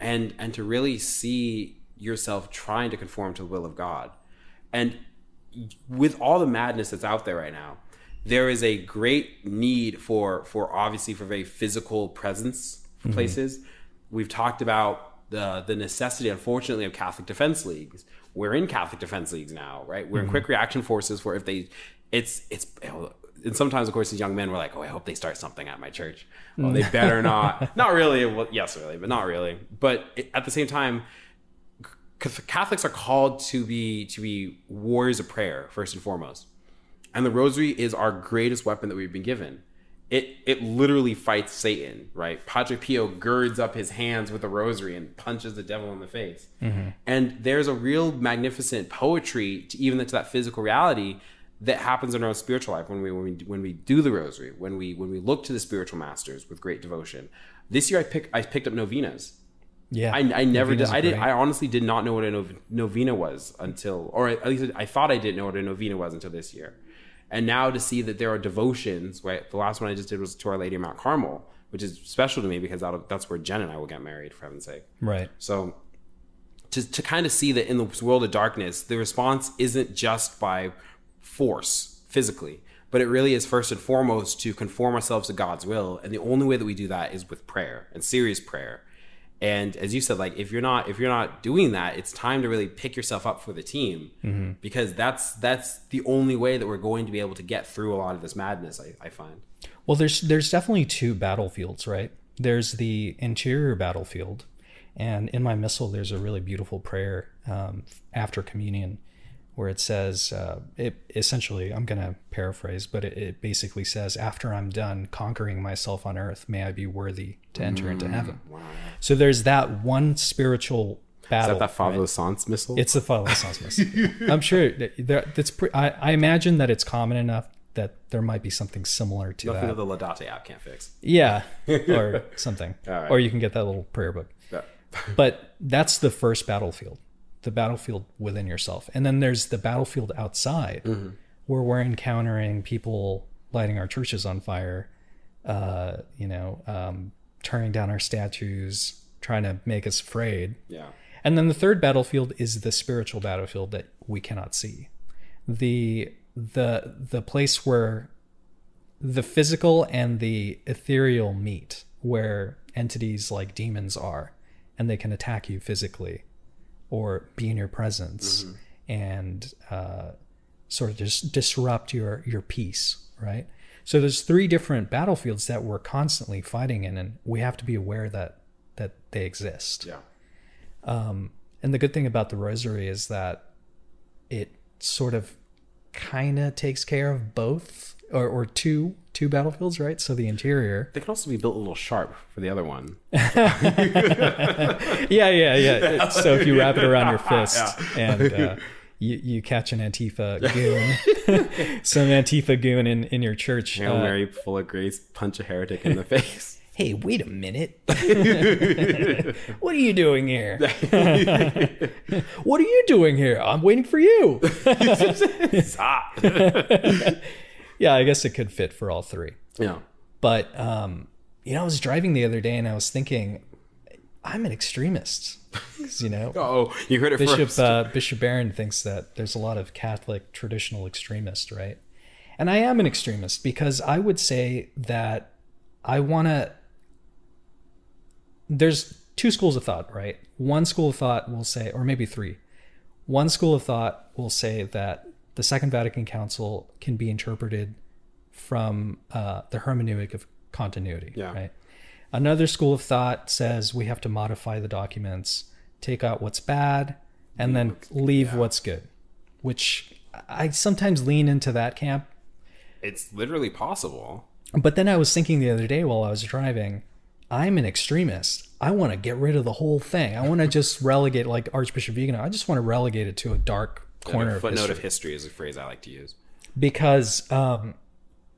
and and to really see yourself trying to conform to the will of god. And with all the madness that's out there right now there is a great need for for obviously for very physical presence for mm-hmm. places. We've talked about the the necessity unfortunately of catholic defense leagues. We're in catholic defense leagues now right? We're in mm-hmm. quick reaction forces where if they it's it's and sometimes of course these young men were like oh i hope they start something at my church. Mm. Well, they better not. Not really. Well, yes really but not really. But it, at the same time Catholics are called to be to be warriors of prayer first and foremost, and the Rosary is our greatest weapon that we've been given. It it literally fights Satan, right? Padre Pio girds up his hands with the Rosary and punches the devil in the face. Mm-hmm. And there's a real magnificent poetry to even to that physical reality that happens in our spiritual life when we when we when we do the Rosary, when we when we look to the spiritual masters with great devotion. This year I pick I picked up novenas.
Yeah.
I, I never did.
Novenas are
I did.
great.
I honestly did not know what a novena was until, or at least I thought I didn't know what a novena was until this year. And now to see that there are devotions, right? The last one I just did was to Our Lady of Mount Carmel, which is special to me because that's where Jen and I will get married, for heaven's sake.
Right.
So to, to kind of see that in the world of darkness, the response isn't just by force physically, but it really is first and foremost to conform ourselves to God's will. And the only way that we do that is with prayer and serious prayer. And as you said, like if you're not if you're not doing that, it's time to really pick yourself up for the team because that's that's the only way that we're going to be able to get through a lot of this madness. I, I find.
Well, there's there's definitely two battlefields, right? There's the interior battlefield, and in my missal, there's a really beautiful prayer um, after communion, where it says, uh, it essentially, I'm going to paraphrase, but it, it basically says, "After I'm done conquering myself on earth, may I be worthy to enter into heaven." So there's that one spiritual
Is
battle.
that that Father Sans missal?
It's the Father Sans I'm sure that, that- that's. Pre- I, I imagine that it's common enough that there might be something similar to
nothing
that.
that the Laudate app can't fix.
Yeah, or something.
right.
Or you can get that little prayer book.
Yeah.
But that's the first battlefield, the battlefield within yourself. And then there's the battlefield outside
Mm-hmm.
where we're encountering people lighting our churches on fire, uh, you know, um, turning down our statues, trying to make us afraid.
Yeah.
And then the third battlefield is the spiritual battlefield that we cannot see. The the the place where the physical and the ethereal meet, where entities like demons are, and they can attack you physically or be in your presence and uh, sort of just disrupt your your peace, right? So there's three different battlefields that we're constantly fighting in, and we have to be aware that that they exist.
Yeah.
And the good thing about the rosary is that it sort of kind of takes care of both or, or two two battlefields, right? So the interior.
They can also be built a little sharp for the other one.
Yeah, yeah, yeah. So if you wrap it around your fist and uh, you, you catch an Antifa goon, some Antifa goon in, in your church.
Hail
uh,
Mary, full of grace, punch a heretic in the face.
hey, wait a minute. what are you doing here? what are you doing here? I'm waiting for you.
Stop.
Yeah, I guess it could fit for all three.
yeah.
But um, you know, I was driving the other day and I was thinking, I'm an extremist. You know,
Oh, you heard it
Bishop
first.
uh, Bishop Barron thinks that there's a lot of Catholic traditional extremists, right? And I am an extremist because I would say that I want to. There's two schools of thought, right? One school of thought will say, or maybe three. One school of thought will say that the Second Vatican Council can be interpreted from uh, the hermeneutic of continuity,
Yeah.
right? Another school of thought says we have to modify the documents, take out what's bad, and then leave what's good, which I sometimes lean into that camp.
it's literally possible.
But then I was thinking the other day while I was driving, I'm an extremist. I want to get rid of the whole thing. I want to just relegate, like Archbishop Vigano, I just want to relegate it to a dark corner of
footnote
history.
of history is a phrase I like to use.
because um,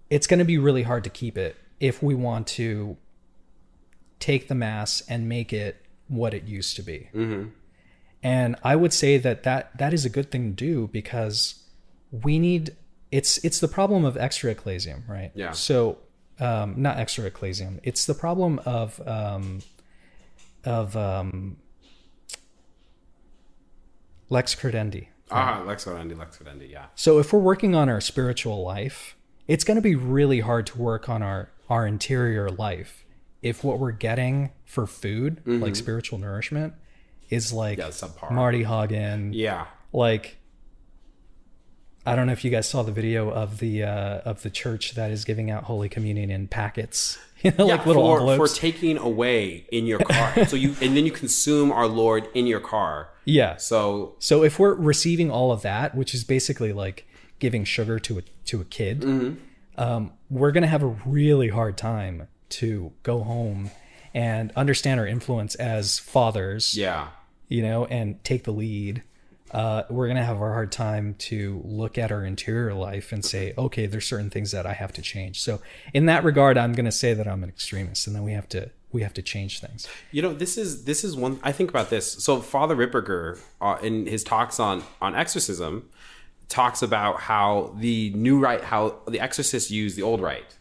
it's going to be really hard to keep it if we want to take the mass and make it what it used to be. Mm-hmm. And I would say that, that that is a good thing to do because we need it's it's the problem of extra ecclesiam, right?
Yeah.
So um, not extra ecclesiam. It's the problem of um, of um, lex credendi.
Ah, Lex Credendi, Lex Credendi, yeah.
So if we're working on our spiritual life, it's going to be really hard to work on our our interior life if what we're getting for food, like spiritual nourishment, is like
Mm-hmm. Yeah.
Marty Haugen,
Yeah.
like I don't know if you guys saw the video of the uh, of the church that is giving out Holy Communion in packets, you know, like
yeah,
little
for,
envelopes.
for taking away in your car. so you and then you consume our Lord in your car.
yeah.
So
So if we're receiving all of that, which is basically like giving sugar to a to a kid,
Mm-hmm.
um, we're gonna have a really hard time to go home and understand our influence as fathers,
yeah.
you know, and take the lead. Uh, we're gonna have a hard time to look at our interior life and say, okay, there's certain things that I have to change. So in that regard, I'm gonna say that I'm an extremist, and then we have to we have to change things.
You know, this is this is one I think about this. So Father Ripperger, uh, in his talks on on exorcism, talks about how the new rite, how the exorcists use the old rite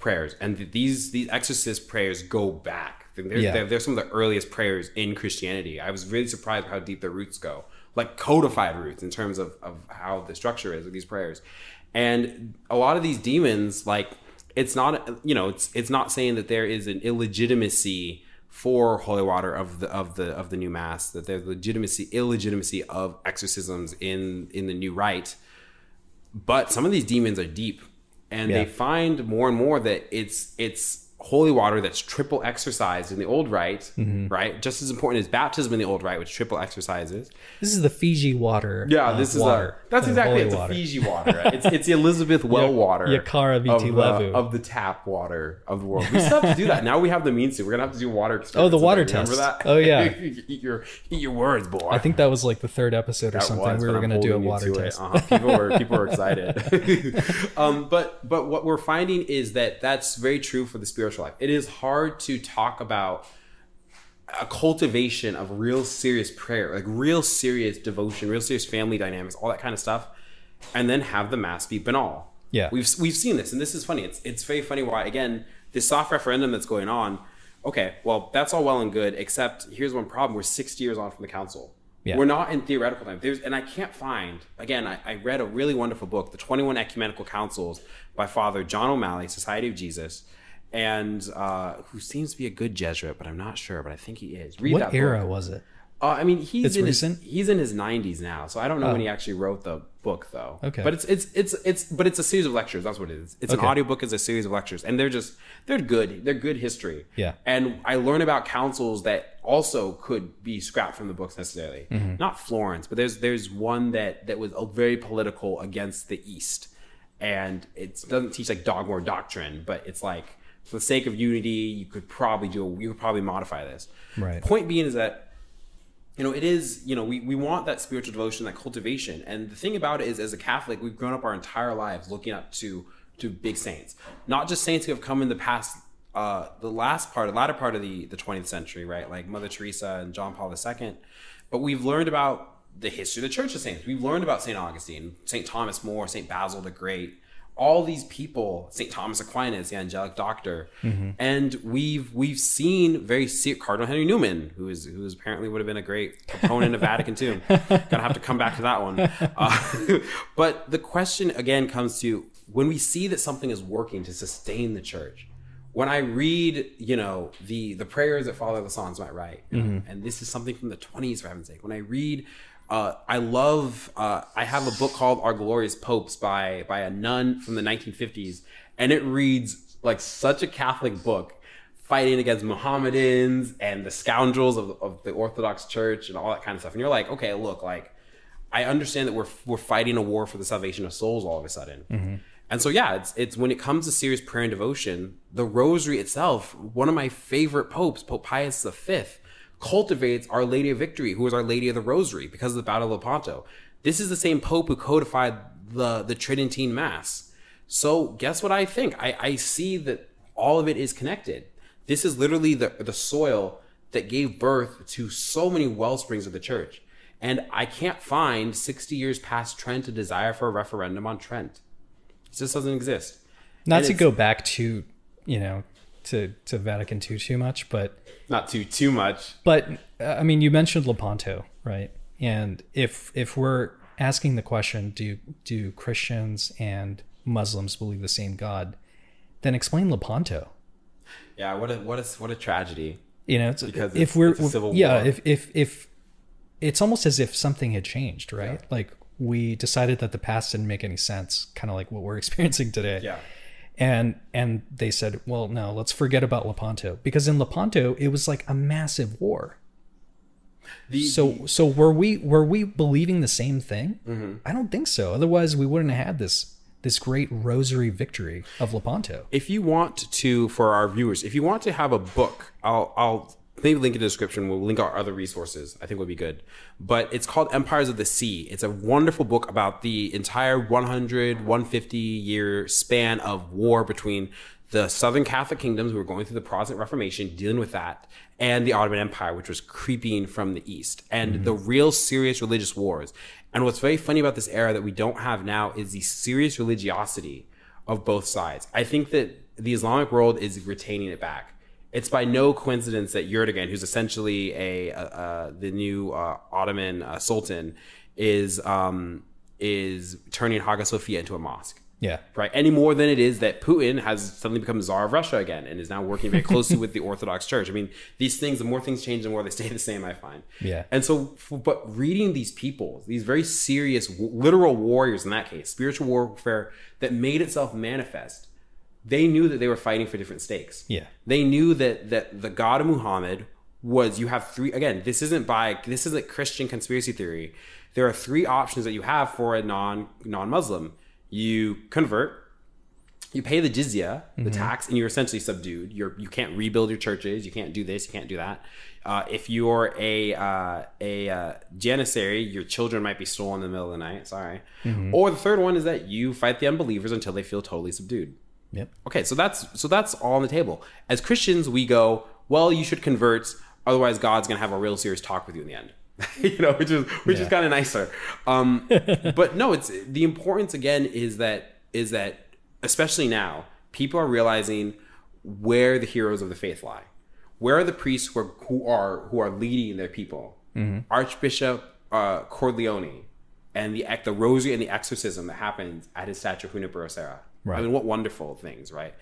prayers, and these these exorcist prayers go back. They're,
Yeah.
they're, they're some of the earliest prayers in Christianity. I was really surprised how deep their roots go, like codified roots in terms of of how the structure is of these prayers, and a lot of these demons like it's not you know it's it's not saying that there is an illegitimacy for holy water of the of the of the new mass that there's legitimacy illegitimacy of exorcisms in in the new rite but some of these demons are deep and
Yeah.
they find more and more that it's it's holy water that's triple exorcised in the old rite
Mm-hmm.
right just as important as baptism in the old rite which triple exorcises
This is the Fiji water.
yeah
uh,
this is
water,
a that's exactly it's
water.
a Fiji water right? it's it's the Elizabeth well water
Yaqara
of
Viti
the,
Levu.
of the tap water of the world we still have to do that now we have the means to we're gonna have to do water
Oh, the water
Remember that
Oh, yeah.
eat your eat your words boy
I think that was like the third episode or
that
something.
was,
we were
I'm
going to do a water test.
Uh-huh. People were people were excited. um, but but what we're finding is that that's very true for the spiritual life. It is hard to talk about a cultivation of real serious prayer, like real serious devotion, real serious family dynamics, all that kind of stuff, and then have the mass be banal.
Yeah.
we've we've seen this, and this is funny. It's it's very funny why again this soft referendum that's going on. Okay, well, that's all well and good, except here's one problem. We're 60 years on from the council.
Yeah.
We're not in theoretical time. There's, and I can't find, again, I, I read a really wonderful book, The 21 Ecumenical Councils by Father John O'Malley, Society of Jesus, and uh, who seems to be a good Jesuit, but I'm not sure, but I think he is. Read
What
that
era
book.
was it?
Uh, I mean, he's
It's
in
recent?
his he's in his 90s now, so I don't know when he actually wrote the book though.
Okay.
but it's it's it's it's but it's a series of lectures. That's what it is. It's
Okay.
an audiobook. It's a series of lectures, and they're just they're good. They're good history.
Yeah.
and I learn about councils that also could be scrapped from the books necessarily.
Mm-hmm.
Not Florence, but there's there's one that that was a very political against the East, and it doesn't teach like dogma or doctrine, but it's like for the sake of unity, you could probably do you could probably modify this.
Right.
Point being is that you know, it is, you know, we, we want that spiritual devotion, that cultivation. And the thing about it is, as a Catholic, we've grown up our entire lives looking up to to big saints. Not just saints who have come in the past, uh, the last part, the latter part of the, the 20th century, right? Like Mother Teresa and John Paul II. But we've learned about the history of the Church of Saints. We've learned about St. Augustine, St. Thomas More, St. Basil the Great, all these people, St. Thomas Aquinas, the angelic doctor, and we've we've seen very Cardinal Henry Newman, who is who is apparently would have been a great proponent of Vatican II. Gonna have to come back to that one. Uh, but the question again comes to when we see that something is working to sustain the church. When I read, you know, the the prayers that Father Lasance might write, know, and this is something from the twenties for heaven's sake. When I read uh, I love. Uh, I have a book called Our Glorious Popes by by a nun from the 1950s, and it reads like such a Catholic book, fighting against Mohammedans and the scoundrels of, of the Orthodox Church and all that kind of stuff. And you're like, okay, look, like I understand that we're we're fighting a war for the salvation of souls all of a sudden. And so yeah, it's it's when it comes to serious prayer and devotion, the rosary itself, one of my favorite popes, Pope Pius V, cultivates Our Lady of Victory, who is Our Lady of the Rosary, because of the Battle of Lepanto. This is the same Pope who codified the the Tridentine Mass. So guess what I think? I, I see that all of it is connected. This is literally the the soil that gave birth to so many well springs of the church. And I can't find 60 years past Trent a desire for a referendum on Trent. It just doesn't exist.
Not
And
to go back to, you know, to to Vatican II too much, but
Not too too much.
but uh, I mean, you mentioned Lepanto, right? And if if we're asking the question, do do Christians and Muslims believe the same God? Then explain Lepanto.
Yeah, what a what a what a tragedy.
You know, it's,
Because
if
it's-
we're
it's a civil
yeah,
war.
if if if it's almost as if something had changed, right? Like we decided that the past didn't make any sense, kind of like what we're experiencing today.
Yeah.
And and they said, well, no, let's forget about Lepanto because in Lepanto it was like a massive war.
The,
So so were we were we believing the same thing?
Mm-hmm.
I don't think so. Otherwise, we wouldn't have had this this great rosary victory of Lepanto.
if you want to for our viewers if you want to have a book i'll i'll maybe link in the description. We'll link our other resources. I think would be good. But it's called empires of the sea. It's a wonderful book about the entire 100 150 year span of war between the southern catholic kingdoms who were going through the protestant reformation dealing with that and the ottoman empire which was creeping from the east and mm-hmm. the real serious religious wars. And what's very funny about this era that we don't have now is the serious religiosity of both sides. I think that the Islamic world is retaining it back. It's by no coincidence that Erdogan, who's essentially a, uh uh, the new uh, Ottoman uh, Sultan, is um, is turning Hagia Sophia into a mosque.
Yeah.
Right, any more than it is that Putin has suddenly become czar of Russia again and is now working very closely with the Orthodox Church. I mean, these things, the more things change, the more they stay the same. I find.
Yeah.
And so, but reading these people, these very serious, literal warriors in that case, spiritual warfare that made itself manifest, they knew that they were fighting for different stakes.
Yeah.
They knew that that the God of Muhammad was you have three again, this isn't by this isn't Christian conspiracy theory. There are three options that you have for a non non-Muslim. You convert, you pay the jizya, the tax, and you're essentially subdued. You're you can't rebuild your churches. You can't do this. You can't do that. Uh, if you're a uh, a uh, janissary, your children might be stolen in the middle of the night. Sorry. Or the third one is that you fight the unbelievers until they feel totally subdued.
Yep.
Okay, so that's so that's all on the table. As Christians, we go, well, you should convert, otherwise God's gonna have a real serious talk with you in the end. you know, which is which is kind of nicer. Um, but no, it's the importance again is that is that especially now people are realizing where the heroes of the faith lie. where are the priests who are who are, who are leading their people? Archbishop uh, Cordileone and the the rosary and the exorcism that happens at his statue of Junipero Serra.
Right.
I mean, what wonderful things, right?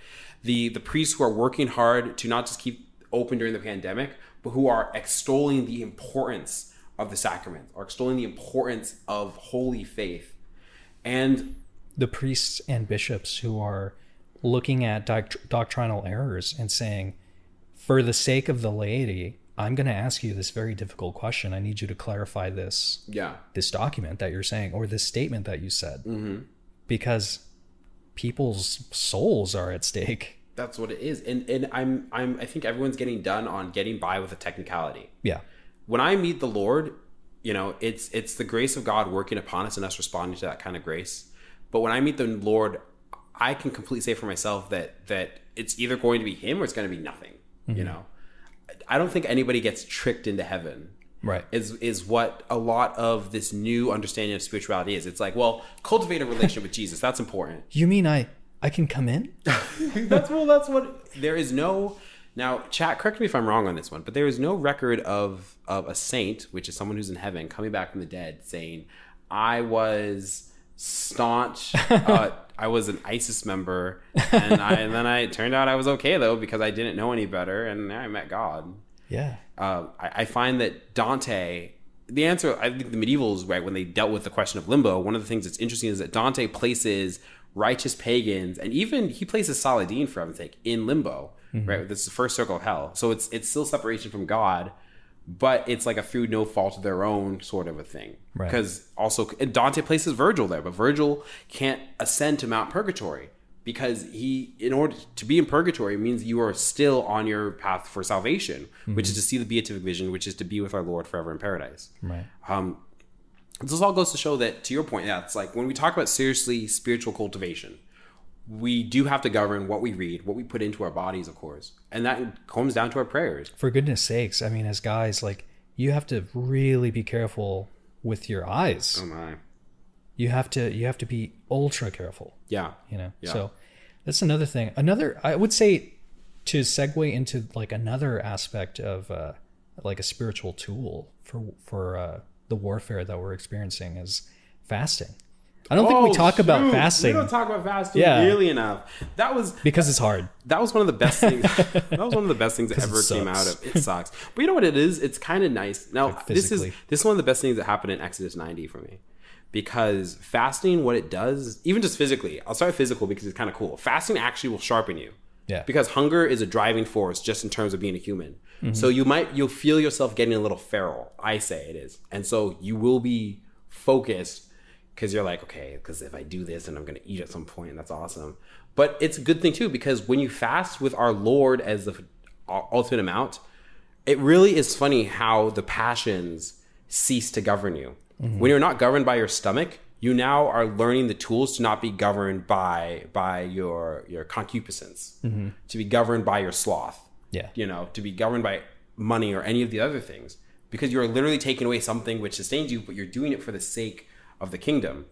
The the priests who are working hard to not just keep open during the pandemic, but who are extolling the importance of the sacrament, or extolling the importance of holy faith, and
the priests and bishops who are looking at doct- doctrinal errors and saying, for the sake of the laity, I'm going to ask you this very difficult question. I need you to clarify this
yeah,
this document that you're saying or this statement that you said, mm-hmm. because people's souls are at stake.
that's what it is. And and I'm I'm I think everyone's getting done on getting by with a technicality.
Yeah,
when I meet the Lord, you know, it's it's the grace of God working upon us and us responding to that kind of grace. But when I meet the Lord, I can completely say for myself that that it's either going to be Him or it's going to be nothing. You mm-hmm. know, I don't think anybody gets tricked into heaven.
Right.
Is is what a lot of this new understanding of spirituality is. It's like, well, cultivate a relationship with Jesus. That's important.
You mean I I can come in?
that's well that's what there is no now chat correct me if i'm wrong on this one but there is no record of of a saint which is someone who's in heaven coming back from the dead saying i was staunch uh, i was an isis member and, I, and then i it turned out i was okay though because i didn't know any better and i met god
Yeah.
uh, I, I find that Dante, the answer, I think the medievals, right, when they dealt with the question of limbo, one of the things that's interesting is that Dante places righteous pagans and even he places Saladin, for heaven's sake, in limbo, right? This is the first circle of hell. So it's it's still separation from God, but it's like a through no fault of their own sort of a thing.
Right.
Because also, Dante places Virgil there, but Virgil can't ascend to Mount Purgatory because he, in order to be in purgatory, means you are still on your path for salvation, which is to see the beatific vision, which is to be with our Lord forever in paradise.
Right.
Um, this all goes to show that, to your point, yeah, it's like when we talk about seriously spiritual cultivation, we do have to govern what we read, what we put into our bodies, of course, and that comes down to our prayers.
For goodness sakes, I mean as guys like you have to really be careful with your eyes.
Oh my,
You have to you have to be ultra careful.
yeah,
you know
Yeah.
so that's another thing another i would say to segue into like another aspect of uh like a spiritual tool for for uh the warfare that we're experiencing is fasting i don't think we
Oh,
talk about fasting
We don't talk about fasting
Yeah.
nearly enough. That was
because it's hard
that was one of the best things. that was one of the best things that ever came out of it. Sucks, but you know what it is? It's kind of nice. Now
Like
this is this is one of the best things that happened in Exodus ninety for me, because fasting, what it does, even just physically, I'll start with physical because it's kind of cool. Fasting actually will sharpen you.
Yeah.
Because hunger is a driving force just in terms of being a human.
Mm-hmm.
So you might you'll feel yourself getting a little feral. I say it is, and so you will be focused because you're like, okay, because if I do this and I'm going to eat at some point, that's awesome. But it's a good thing too because when you fast with our Lord as the ultimate amount, it really is funny how the passions cease to govern you. When you're not governed by your stomach, you now are learning the tools to not be governed by by your your concupiscence, to be governed by your sloth
yeah
you know, to be governed by money or any of the other things because you're literally taking away something which sustains you, but you're doing it for the sake of the kingdom.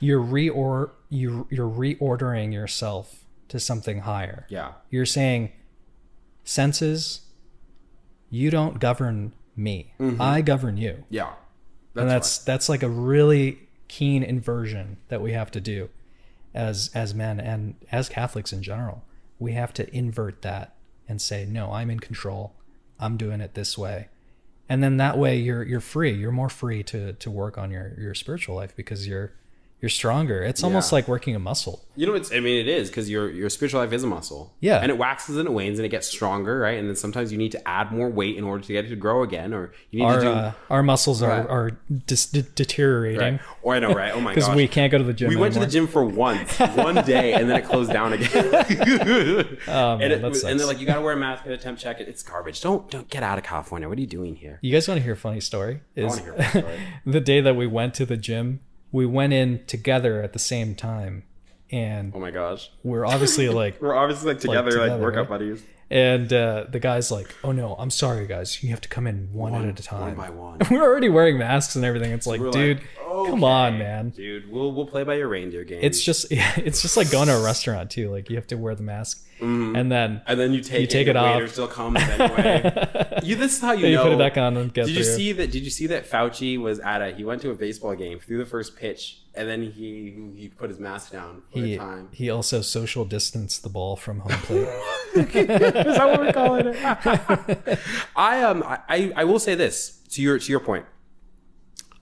you're reor you you're reordering yourself to something higher
Yeah.
you're saying senses you don't govern me mm-hmm. i govern you
Yeah.
And that's that's like a really keen inversion that we have to do as as men and as Catholics in general. We have to invert that and say, no, I'm in control. I'm doing it this way. And then that way you're you're free. You're more free to to work on your your spiritual life because you're you're stronger. It's almost
Yeah.
like working a muscle.
You know, it's. I mean, it is because your your spiritual life is a muscle.
Yeah.
and it waxes and it wanes and it gets stronger, right? And then sometimes you need to add more weight in order to get it to grow again, or you need
Our
to do.
uh, our muscles are
Right.
are dis- de- deteriorating
right. Or I know, right? Oh my
god,
because
we can't go to the gym.
we went to the gym for once, one day, and then it closed down again.
Oh, man,
and, it, and they're like, you got to wear a mask at a temp check. It's garbage. Don't don't get out of California. What are you doing here?
You guys want to hear a funny story? Is
wanna hear a funny story.
the day that we went to the gym, we went in together at the same time, and
Oh my gosh,
we're obviously like,
we're obviously like together, like,
together,
workout
right?
buddies.
and uh, the guy's like, "Oh no, I'm sorry, guys. You have to come in one, at a time."
one by one.
We're already wearing masks and everything. It's like,
We're
dude,
like,
Come on, man.
dude. We'll we'll play by your reindeer game.
It's just yeah, it's just like going to a restaurant too. Like you have to wear the mask, and then
and then you take
You take
it,
off.
still comes anyway. you, this is how you
you
know.
put it back on and get
Did you
through.
see that? Did you see that Fauci was at a? He went to a baseball game, threw the first pitch, and then he he put his mask down for
he,
time.
he also social distanced the ball from home plate.
Is that what we're calling it? I um I, I will say this to your to your point.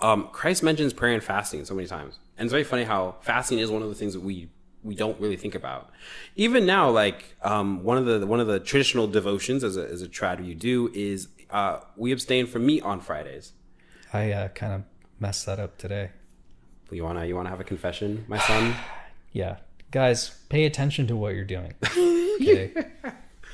Um, Christ mentions prayer and fasting so many times, and it's very funny how fasting is one of the things that we we don't really think about. Even now, like um, one of the one of the traditional devotions as a as a trad you do is uh, we abstain from meat on Fridays.
I uh, kind of messed that up today.
You wanna you wanna have a confession, my son?
Yeah, guys, pay attention to what you're doing. Okay.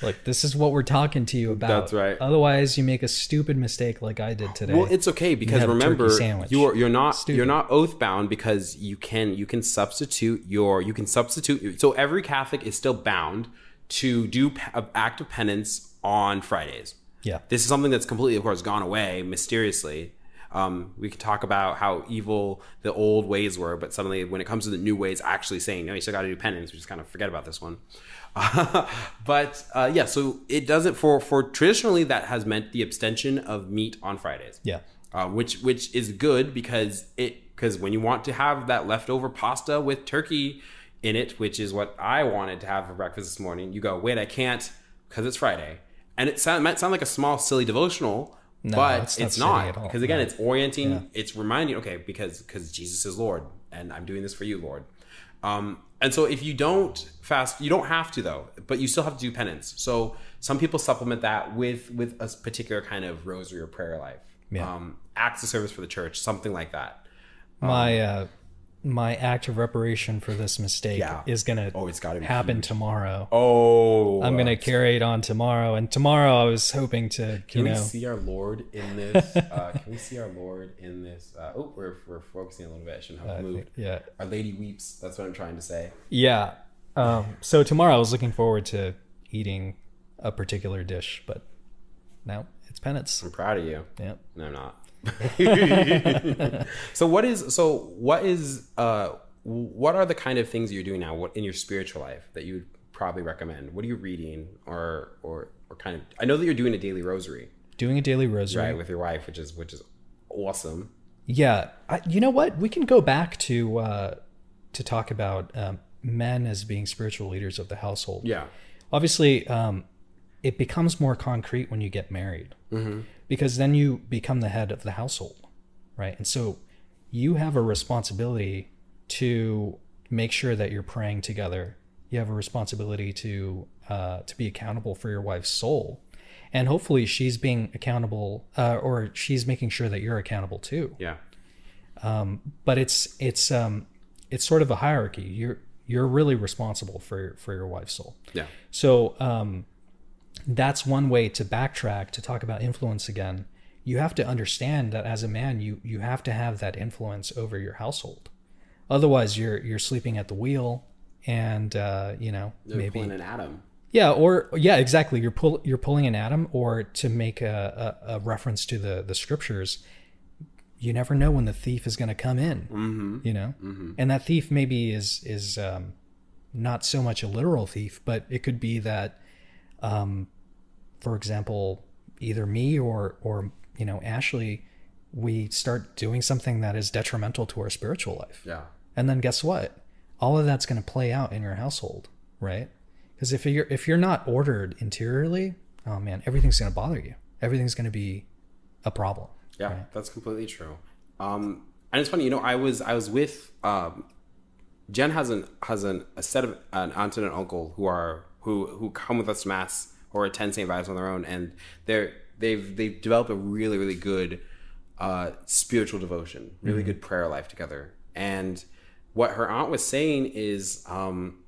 Like this is what we're talking to you about.
That's right.
Otherwise, you make a stupid mistake like I did today.
Well, it's okay because remember you are you're not
Stupid.
you're not oath bound because you can you can substitute your you can substitute so every Catholic is still bound to do an act of penance on Fridays.
yeah.
This is something that's completely, of course, gone away mysteriously. Um, we could talk about how evil the old ways were, but suddenly, when it comes to the new ways, actually saying, no, you still got to do penance, we just kind of forget about this one. but uh, yeah, so it doesn't for for traditionally that has meant the abstention of meat on Fridays
Yeah.
uh, which which is good because it because when you want to have that leftover pasta with turkey in it, which is what I wanted to have for breakfast this morning, you go wait I can't because it's Friday, and it sound, might sound like a small silly devotional, but
it's
it's
not
not
silly at all.
because again
No.
it's orienting, it's reminding okay because because Jesus is Lord and I'm doing this for you Lord. Um, and so if you don't fast, you don't have to though, but you still have to do penance. So some people supplement that with with a particular kind of rosary or prayer life,
Yeah.
um, acts of service for the church, something like that.
My uh, my act of reparation for this mistake
Yeah.
is gonna
Oh, it's got to be
happen tomorrow.
Oh,
I'm gonna carry it on tomorrow, and tomorrow I was hoping to,
Can
you
we
know,
see our Lord in this? uh, can we see our Lord in this? Uh, oh, we're, we're focusing a little bit. I shouldn't have moved.
think- yeah,
Our Lady weeps. That's what I'm trying to say.
yeah. Um, so tomorrow I was looking forward to eating a particular dish, but now it's penance.
I'm proud of you.
Yeah.
No, I'm not. so what is so what is uh what are the kind of things you're doing now what in your spiritual life that you would probably recommend what are you reading or or or kind of i know that you're doing a daily rosary
Doing a daily rosary.
right with your wife which is which is awesome
Yeah, I, you know what? We can go back to uh, to talk about um, men as being spiritual leaders of the household.
yeah
Obviously, um, it becomes more concrete when you get married, because then you become the head of the household, right? And so you have a responsibility to make sure that you're praying together. You have a responsibility to uh, to be accountable for your wife's soul, and hopefully she's being accountable, uh, or she's making sure that you're accountable too.
Yeah.
Um, but it's it's um it's sort of a hierarchy. You're you're really responsible for for your wife's soul.
Yeah.
So um that's one way to backtrack to talk about influence again you have to understand that as a man you you have to have that influence over your household otherwise you're you're sleeping at the wheel and uh you know
They're
maybe
pulling an Adam
yeah, or yeah, exactly. You're pull you're pulling an Adam, or to make a, a, a reference to the the scriptures. You never know when the thief is going to come in. Mm-hmm. You know, mm-hmm. and that thief maybe is is um, not so much a literal thief, but it could be that, um, for example, either me or or you know Ashley, we start doing something that is detrimental to our spiritual life.
yeah
And then guess what? All of that's going to play out in your household, right? Because if you're if you're not ordered interiorly, oh man, everything's going to bother you. Everything's going to be a problem.
Yeah, that's completely true. Um, and it's funny, you know, I was I was with um, Jen has an has an, a set of an aunt and an uncle who are who who come with us to mass or attend St. Vitus on their own, and they're they've they've developed a really really good uh, spiritual devotion, really good prayer life together. And what her aunt was saying is, um,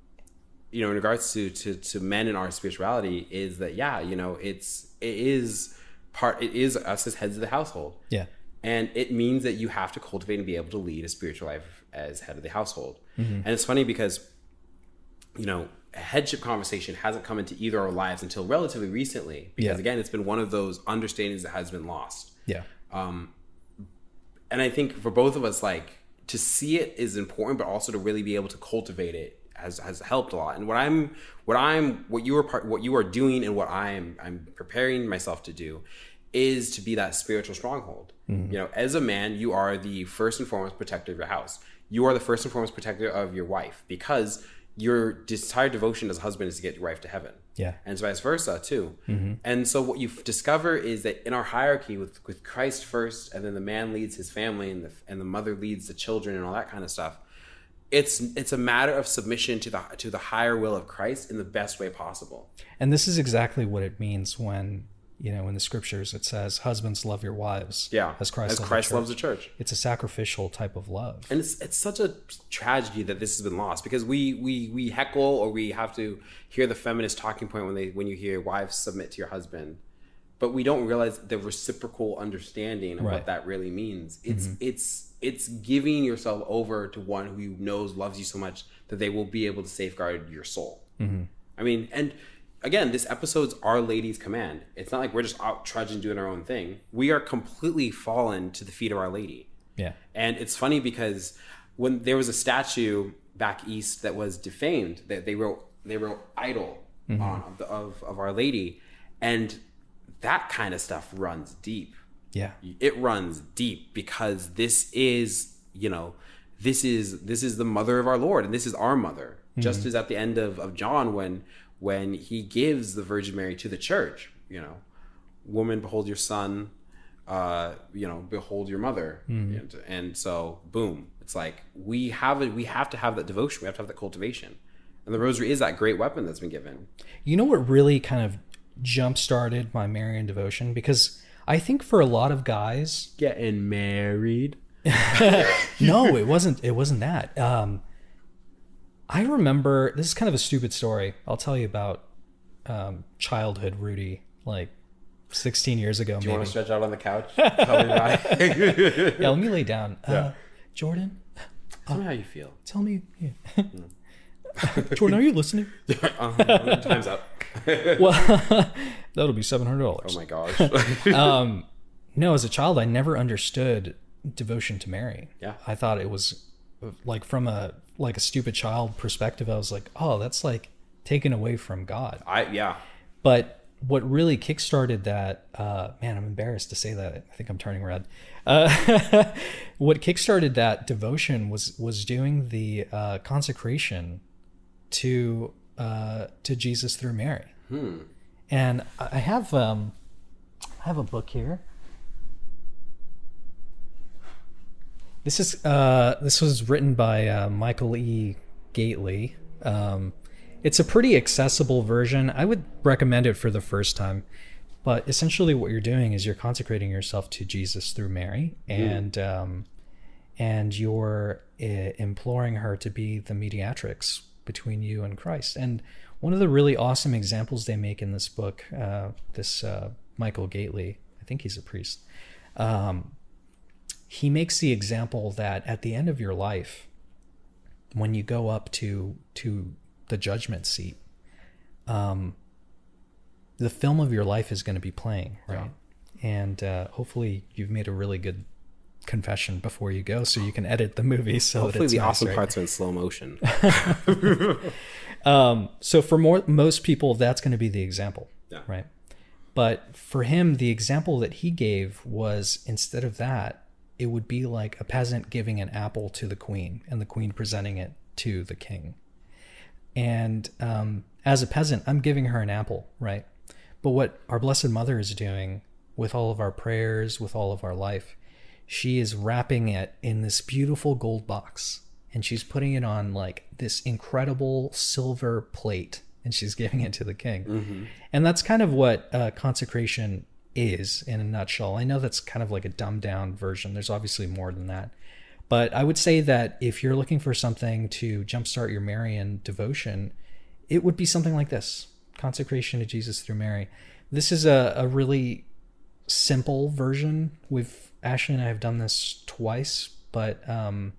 you know, in regards to, to to men in our spirituality, is that yeah, you know, it's it is part it is us as heads of the household.
Yeah.
And it means that you have to cultivate and be able to lead a spiritual life as head of the household.
Mm-hmm.
And it's funny because, you know, headship conversation hasn't come into either of our lives until relatively recently. Because
Yeah.
again, it's been one of those understandings that has been lost.
Yeah.
Um, and I think for both of us, like to see it is important, but also to really be able to cultivate it has has helped a lot. And what I'm what I'm what you are part what you are doing and what I'm I'm preparing myself to do is to be that spiritual stronghold. Mm-hmm. You know, as a man, you are the first and foremost protector of your house. You are the first and foremost protector of your wife because your desired devotion as a husband is to get your wife to heaven.
Yeah.
And it's vice versa too. Mm-hmm. And so what you discover is that in our hierarchy with, with Christ first, and then the man leads his family and the, and the mother leads the children and all that kind of stuff. It's, it's a matter of submission to the, to the higher will of Christ in the best way possible.
And this is exactly what it means when, you know, in the scriptures it says, Husbands love your wives.
Yeah.
As Christ,
as
loved
Christ
the
loves the church.
It's a sacrificial type of love.
and it's it's such a tragedy that this has been lost because we we we heckle or we have to hear the feminist talking point when they when you hear wives submit to your husband but we don't realize the reciprocal understanding of
Right.
what that really means mm-hmm. it's it's it's giving yourself over to one who knows loves you so much that they will be able to safeguard your soul mm-hmm. i mean and again this episode's our lady's command it's not like we're just out trudging doing our own thing we are completely fallen to the feet of our lady
Yeah.
and it's funny because when there was a statue back east that was defamed, that they wrote they wrote idol mm-hmm. on of, the, of of Our Lady, and that kind of stuff runs deep.
Yeah.
It runs deep because this is you know this is this is the mother of our Lord and this is our mother. Mm-hmm. Just as at the end of, of John when when he gives the Virgin Mary to the church, you know, woman behold your son uh you know behold your mother and, and so boom it's like we have it we have to have that devotion we have to have that cultivation and the rosary is that great weapon that's been given
You know what really kind of jump started my Marian devotion? Because I think for a lot of guys,
getting married
no, it wasn't. It wasn't that. Um, I remember this is kind of a stupid story. I'll tell you about um, childhood Rudy, like 16 years ago, Do
you
maybe.
want to stretch out on the couch tell me about it
Yeah, let me lay down. Uh, Jordan,
tell me how you feel
tell me. Yeah. Jordan, are you listening?
uh, time's up
Well, that'll be seven hundred dollars.
Oh my gosh
um, no, as a child, I never understood devotion to Mary.
Yeah.
I thought it was like from a like a stupid child perspective. I was like, oh, that's like taken away from God.
i yeah
But what really kickstarted that, uh, man, I'm embarrassed to say that. I think I'm turning red. Uh, what kickstarted that devotion was was doing the uh, consecration to uh, to Jesus through Mary. And I I have um, I have a book here. This is uh, this was written by uh, Michael E. Gaitley. Um, it's a pretty accessible version. I would recommend it for the first time. But essentially, what you're doing is you're consecrating yourself to Jesus through Mary, and um, and you're uh, imploring her to be the mediatrix between you and Christ. And one of the really awesome examples they make in this book, uh, this uh, Michael Gaitley, I think he's a priest. Um, he makes the example that at the end of your life, when you go up to to the judgment seat, um, the film of your life is going to be playing, right? And uh, hopefully, you've made a really good confession before you go, so you can edit the movie so that
hopefully
it's
the
nice,
awesome
right?
parts are in slow motion
Um, so for more most people, that's going to be the example,
Yeah.
right? But for him, the example that he gave was instead of that, it would be like a peasant giving an apple to the queen and the queen presenting it to the king. And um, as a peasant, I'm giving her an apple, right? But what our Blessed Mother is doing with all of our prayers, with all of our life, she is wrapping it in this beautiful gold box and she's putting it on like this incredible silver plate and she's giving it to the king. And that's kind of what uh, consecration is in a nutshell. I know that's kind of like a dumbed down version. There's obviously more than that. But I would say that if you're looking for something to jumpstart your Marian devotion, it would be something like this consecration to Jesus through Mary. This is a, a really simple version. We've Ashley and I have done this twice, but um,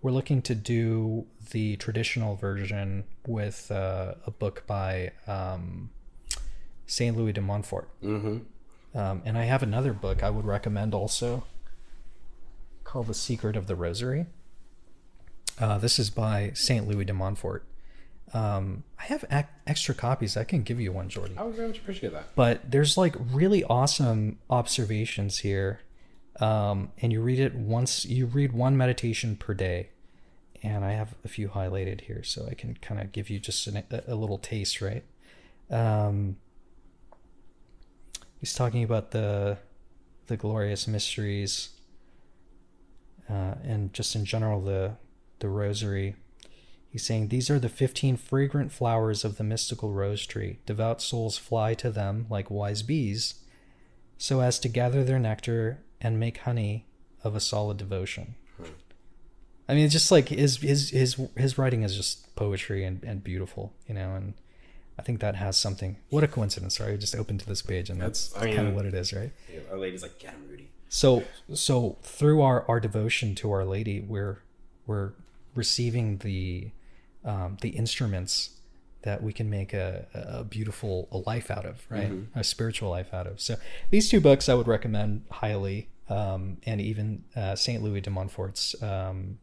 we're looking to do the traditional version with uh, a book by um, Saint Louis de Montfort.
mm-hmm.
Um, and I have another book I would recommend also called The Secret of the Rosary. Uh, this is by St. Louis de Montfort. Um, I have ac- extra copies. I can give you one, Jordy.
I would very much appreciate that.
But there's like really awesome observations here. Um, and you read it once, you read one meditation per day. And I have a few highlighted here so I can kind of give you just an, a, a little taste, right? Um, he's talking about the the glorious mysteries uh, and just in general the the rosary. He's saying these are the 15 fragrant flowers of the mystical rose tree. Devout souls fly to them like wise bees so as to gather their nectar and make honey of a solid devotion. I mean it's just like his his his his writing is just poetry and, and beautiful you know and I think that has something. What a coincidence! Sorry, I just opened to this page, and that's,
That's- I mean-
kind of what it is, right?
Yeah, Our lady's like, get him, Rudy.
So, so through our our devotion to Our Lady, we're we're receiving the um, the instruments that we can make a, a beautiful a life out of, right? A spiritual life out of. So these two books I would recommend highly, um, and even uh, Saint Louis de Montfort's um,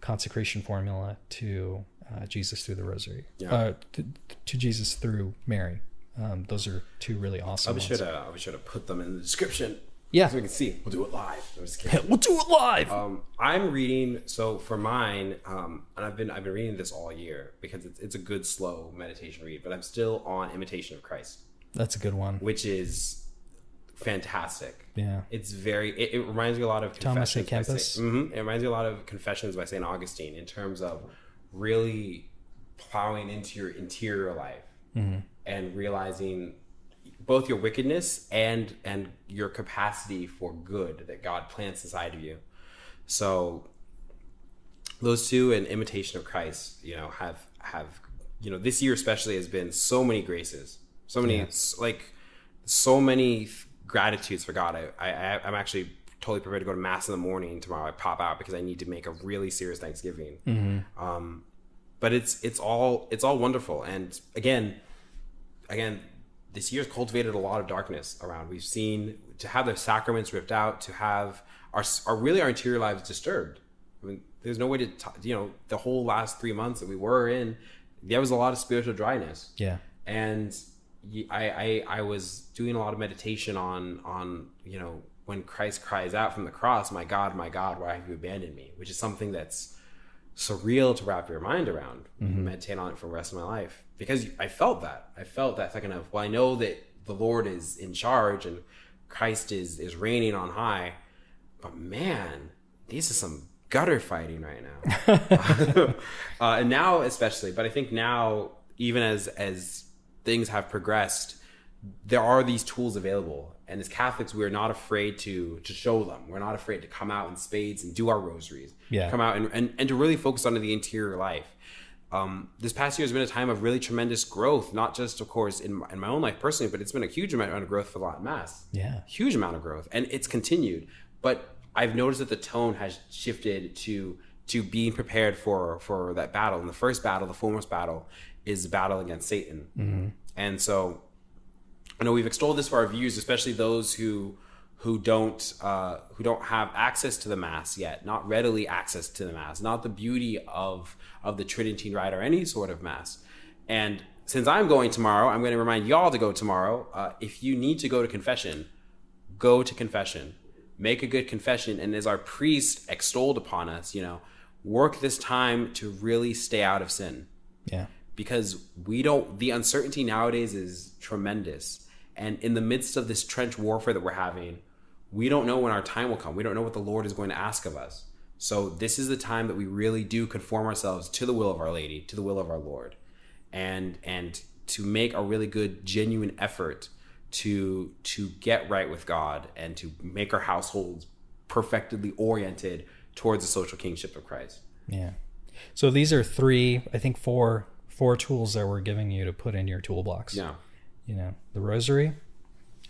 consecration formula to uh, Jesus through the Rosary,
Yeah.
uh, to, to Jesus through Mary. Um, those are two really awesome.
Be
ones.
sure to I'll be sure to put them in the description.
Yeah.
So we can see. We'll do it live. I'm just kidding.
we'll do it live.
Um, I'm reading. So for mine, um, and I've been I've been reading this all year because it's it's a good slow meditation read. But I'm still on Imitation of Christ,
That's a good one.
which is fantastic.
Yeah.
It's very. It, it reminds me a lot of
Thomas A. Kempis.
Mhm. It reminds me a lot of Confessions by Saint Augustine in terms of really plowing into your interior life
Mm-hmm.
and realizing both your wickedness and and your capacity for good that God plants inside of you. So those two and imitation of Christ, you know, have have you know this year especially has been so many graces, so many s- like so many gratitudes for God. I, I I'm actually totally prepared to go to mass in the morning tomorrow. I pop out because I need to make a really serious Thanksgiving. Um, but it's it's all it's all wonderful, and again, again, this year's cultivated a lot of darkness around. We've seen to have the sacraments ripped out, to have our, our really our interior lives disturbed. I mean, there's no way to, t- you know, the whole last three months that we were in, there was a lot of spiritual dryness.
Yeah.
And I I, I was doing a lot of meditation on, on, you know, when Christ cries out from the cross, my God, my God, why have you abandoned me? Which is something that's surreal to wrap your mind around. Meditate on it for the rest of my life because I felt that. I felt that second of well, I know that the Lord is in charge and Christ is is reigning on high, but man, these are some gutter fighting right now. uh, and now especially, but I think now even as as things have progressed, there are these tools available. And as catholics we're not afraid to to show them. We're not afraid to come out in spades and do our rosaries.
Yeah.
come out and, and, and to really focus on the interior life. Um, this past year has been a time of really tremendous growth not just of course in my, in my own life personally but it's been a huge amount of growth for latin mass.
Yeah.
huge amount of growth. And it's continued. But i've noticed that the tone has shifted to to being prepared for for that battle. And the first battle the foremost battle is the battle against satan. And so I know we've extolled this for our views, especially those who who don't uh, who don't have access to the mass yet, not readily access to the mass, not the beauty of of the Tridentine Rite or any sort of mass. And since I'm going tomorrow, I'm going to remind y'all to go tomorrow. Uh, if you need to go to confession, go to confession, make a good confession, and as our priest extolled upon us, you know, work this time to really stay out of sin
Yeah.
because we don't the uncertainty nowadays is tremendous and in the midst of this trench warfare that we're having we don't know when our time will come we don't know what the lord is going to ask of us so this is the time that we really do conform ourselves to the will of our lady to the will of our lord and and to make a really good genuine effort to to get right with god and to make our households perfectly oriented towards the social kingship of christ
Yeah. So these are three, I think four four tools that we're giving you to put in your toolbox.
yeah
You know, the rosary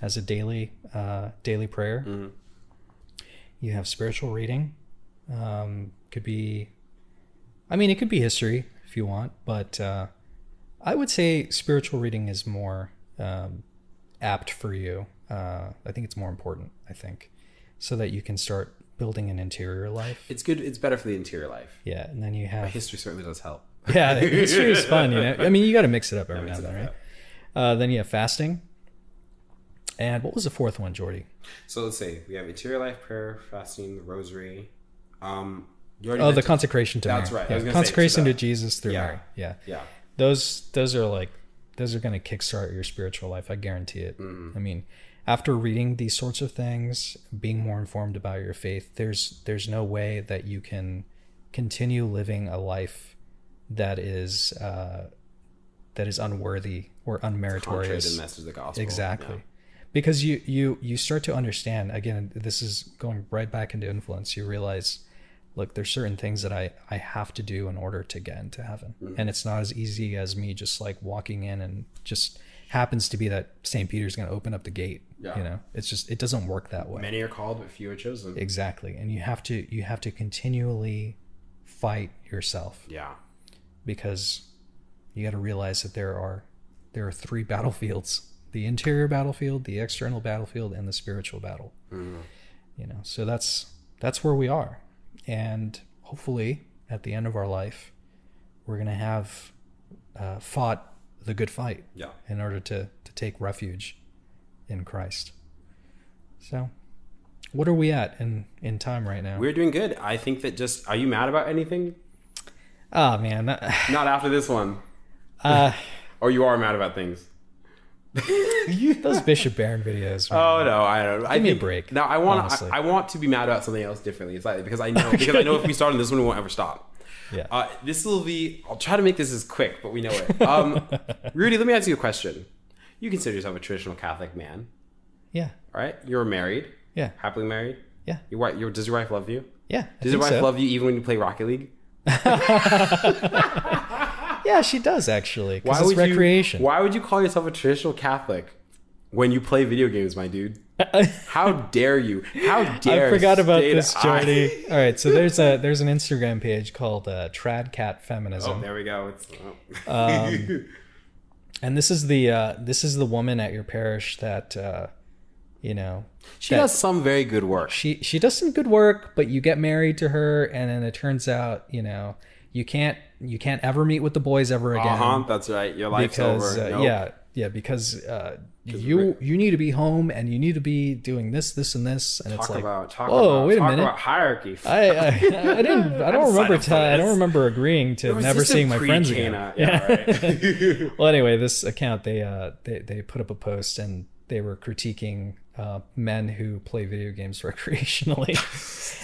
as a daily uh, daily prayer. You have spiritual reading. Um, could be, I mean, it could be history if you want, but uh, I would say spiritual reading is more um, apt for you. Uh, I think it's more important. I think so that you can start building an interior life.
It's good. It's better for the interior life.
Yeah, and then you have
History certainly does help.
yeah, history is fun. You know, I mean, you got to mix it up every now and then,
up,
right? Uh, then you have fasting. And what was the fourth one, Jordy?
So let's say we have interior life, prayer, fasting, the rosary. Um, you already
Oh, the consecration to
That's
Mary.
right.
Yeah,
was gonna say,
consecration to Jesus through
Yeah.
Mary. Yeah,
yeah.
those those are like those are going to kickstart your spiritual life. I guarantee it.
Mm-hmm.
I mean, after reading these sorts of things, being more informed about your faith, there's there's no way that you can continue living a life that is uh, that is unworthy or
Contrary to
unmeritorious.
the message of the gospel.
Exactly. Because you you you start to understand again this is going right back into influence. You realize look there's certain things that I I have to do in order to get into heaven. Mm-hmm. And it's not as easy as me just like walking in and just happens to be that St. Peter's going to open up the gate,
Yeah.
you know. It's just it doesn't work that way.
Many are called, but few are chosen.
Exactly. And you have to you have to continually fight yourself
yeah.
because you got to realize that there are there are three battlefields the interior battlefield the external battlefield and the spiritual battle you know so that's that's where we are and hopefully at the end of our life we're going to have uh, fought the good fight
Yeah.
in order to to take refuge in christ so what are we at in in time right now
We're doing good. I think that just are you mad about anything?
oh man that-
Not after this one.
Uh
Or you are mad about things.
those bishop barron videos.
Oh no, I don't. I
Give me a break,
No, I want. I, I want to be mad about something else differently, slightly, because I know because I know if we start on this one, we won't ever stop.
Yeah.
Uh, this will be. I'll try to make this as quick, but we know it. Um, Rudy, let me ask you a question. You consider yourself a traditional Catholic man,
yeah
all right? You're married,
yeah
happily married.
Yeah.
Your wife. Your, does your wife love you?
Yeah. I
Does your
think
wife
so.
love you even when you play Rocket League?
Yeah, she does actually. Because it's
would
recreation.
You, why would you call yourself a traditional Catholic when you play video games, my dude? How dare you? How dare
I forgot about this, Jordy. All right, so there's a there's an Instagram page called uh, Tradcat Feminism.
Oh, there we go. It's, oh.
Um, and this is the uh, this is the woman at your parish that uh, you know
she does some very good work.
she she does some good work, but you get married to her, and then it turns out you know you can't you can't ever meet with the boys ever again.
Uh huh. That's right. Your life's
because
over.
uh,
Nope.
yeah yeah because uh, you you need to be home and you need to be doing this this and this and
Talk
it's like
about talk
oh
about
wait a minute
about hierarchy.
I, I I didn't I don't remember
up for
t- I don't remember agreeing to never seeing my friends again.
pre-Cana. Yeah, right.
Well, anyway, this account they uh they they put up a post and they were critiquing uh, men who play video games recreationally.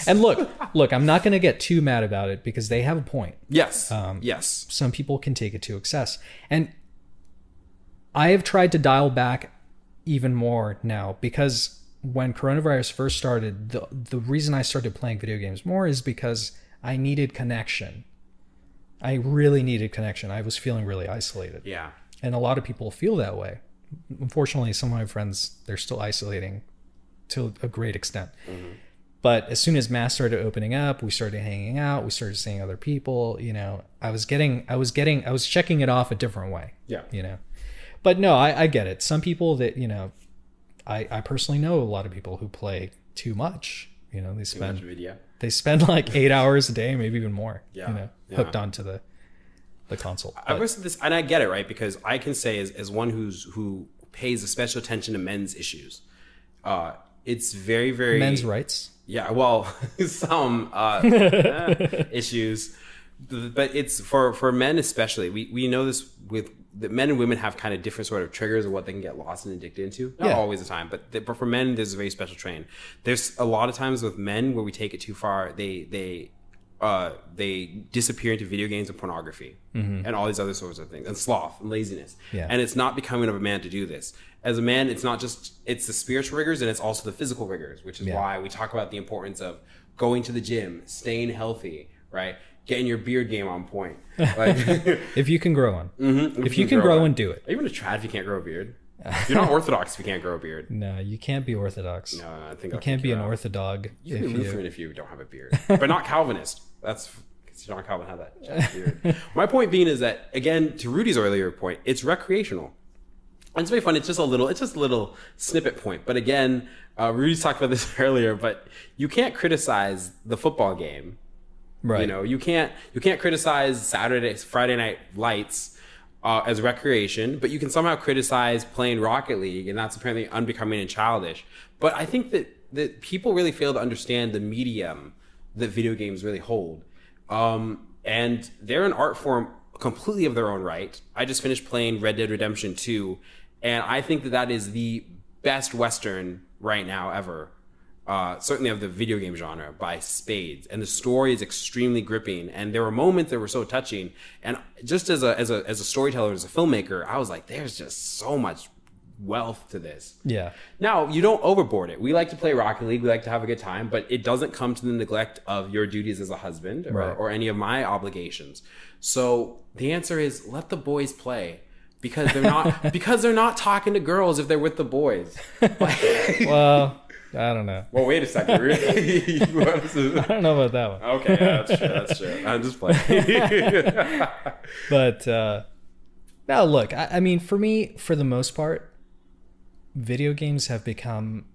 and look, look, I'm not going to get too mad about it because they have a point.
yes.
Um,
yes.
Some people can take it to excess, and I have tried to dial back even more now because when coronavirus first started, the the reason I started playing video games more is because I needed connection. I really needed connection. I was feeling really isolated
Yeah.
and a lot of people feel that way unfortunately some of my friends they're still isolating to a great extent. But as soon as mass started opening up we started hanging out we started seeing other people you know i was getting i was getting i was checking it off a different way
Yeah.
you know. But no i, I get it. Some people that you know I, I personally know a lot of people who play too much you know they spend they spend like eight hours a day maybe even more
Yeah,
you know
yeah.
hooked onto the the console
I
But-
was this, and I get it, right? Because I can say, as, as one who's who pays a special attention to men's issues, uh, it's very, very
men's rights
Yeah, well, some uh, eh, issues, but it's for for men especially. We we know this with that men and women have kind of different sort of triggers of what they can get lost and addicted into. Not
Yeah.
always the time, but, the, but for men, there's a very special train. There's a lot of times with men where we take it too far. They they uh, they disappear into video games and pornography and all these other sorts of things and sloth and laziness.
Yeah.
And it's not becoming of a man to do this. As a man, it's not just it's the spiritual rigors and it's also the physical rigors, which is
Yeah.
why we talk about the importance of going to the gym, staying healthy, right? Getting your beard game on point. Like,
if you can grow one
mhm,
if you can grow and do it
Are you even a trad if you can't grow a beard? You're not orthodox if you can't grow a beard.
no you can't be orthodox
No, I think
you can't be an orthodog
You
if
can be Lutheran if you don't have a beard, but not Calvinist. That's John Calvin had that. My point being is that again, to Rudy's earlier point, it's recreational. And it's very fun. It's just a little, it's just a little snippet point. But again, uh, Rudy's talked about this earlier, but you can't criticize the football game.
Right.
You know, you can't you can't criticize Saturday, Friday night lights uh, as recreation, but you can somehow criticize playing Rocket League, and that's apparently unbecoming and childish. But I think that that people really fail to understand the medium that video games really hold, um, and they're an art form completely of their own right. I just finished playing Red Dead Redemption Two, and I think that that is the best Western right now ever. Uh, certainly of the video game genre by spades. And the story is extremely gripping and there were moments that were so touching. And just as a as a as a storyteller as a filmmaker i was like there's just so much wealth to this
Yeah.
now you don't overboard it we like to play rocket league we like to have a good time but it doesn't come to the neglect of your duties as a husband or,
Right.
or any of my obligations so the answer is let the boys play because they're not because they're not talking to girls if they're with the boys
Well, I don't know.
well wait a second Rudy. What is it?
I don't know about that one.
Okay, yeah, that's true. That's true. I'm just playing.
But uh, now, look, I, I mean, for me, for the most part, video games have become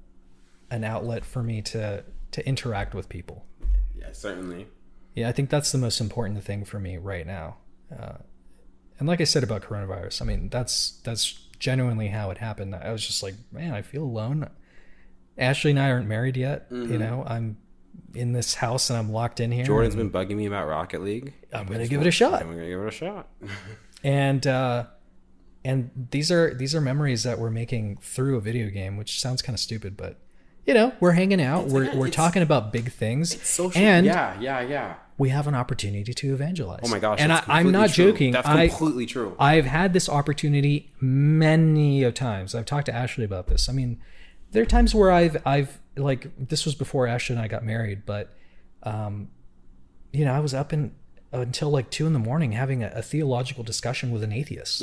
an outlet for me to to interact with people.
yeah, certainly.
Yeah, I think that's the most important thing for me right now. Uh, and like I said about coronavirus, I mean, that's that's genuinely how it happened. I was just like, man, I feel alone. Ashley and I aren't married yet.
Mm-hmm.
You know, I'm in this house and I'm locked in here.
Jordan's been bugging me about Rocket League.
I'm gonna give it a shot.
I'm gonna give it a shot.
and uh, and these are these are memories that we're making through a video game, which sounds kind of stupid, but you know, we're hanging out, we're
again,
we're talking about big things,
Social.
and
yeah, yeah, yeah.
we have an opportunity to evangelize.
Oh my gosh.
And I, I'm not
true.
joking.
That's
I,
completely true.
I've had this opportunity many of times. I've talked to Ashley about this. I mean, there are times where I've I've like this was before Ashley and I got married, but um, you know, I was up in until like two in the morning having a, a theological discussion with an atheist.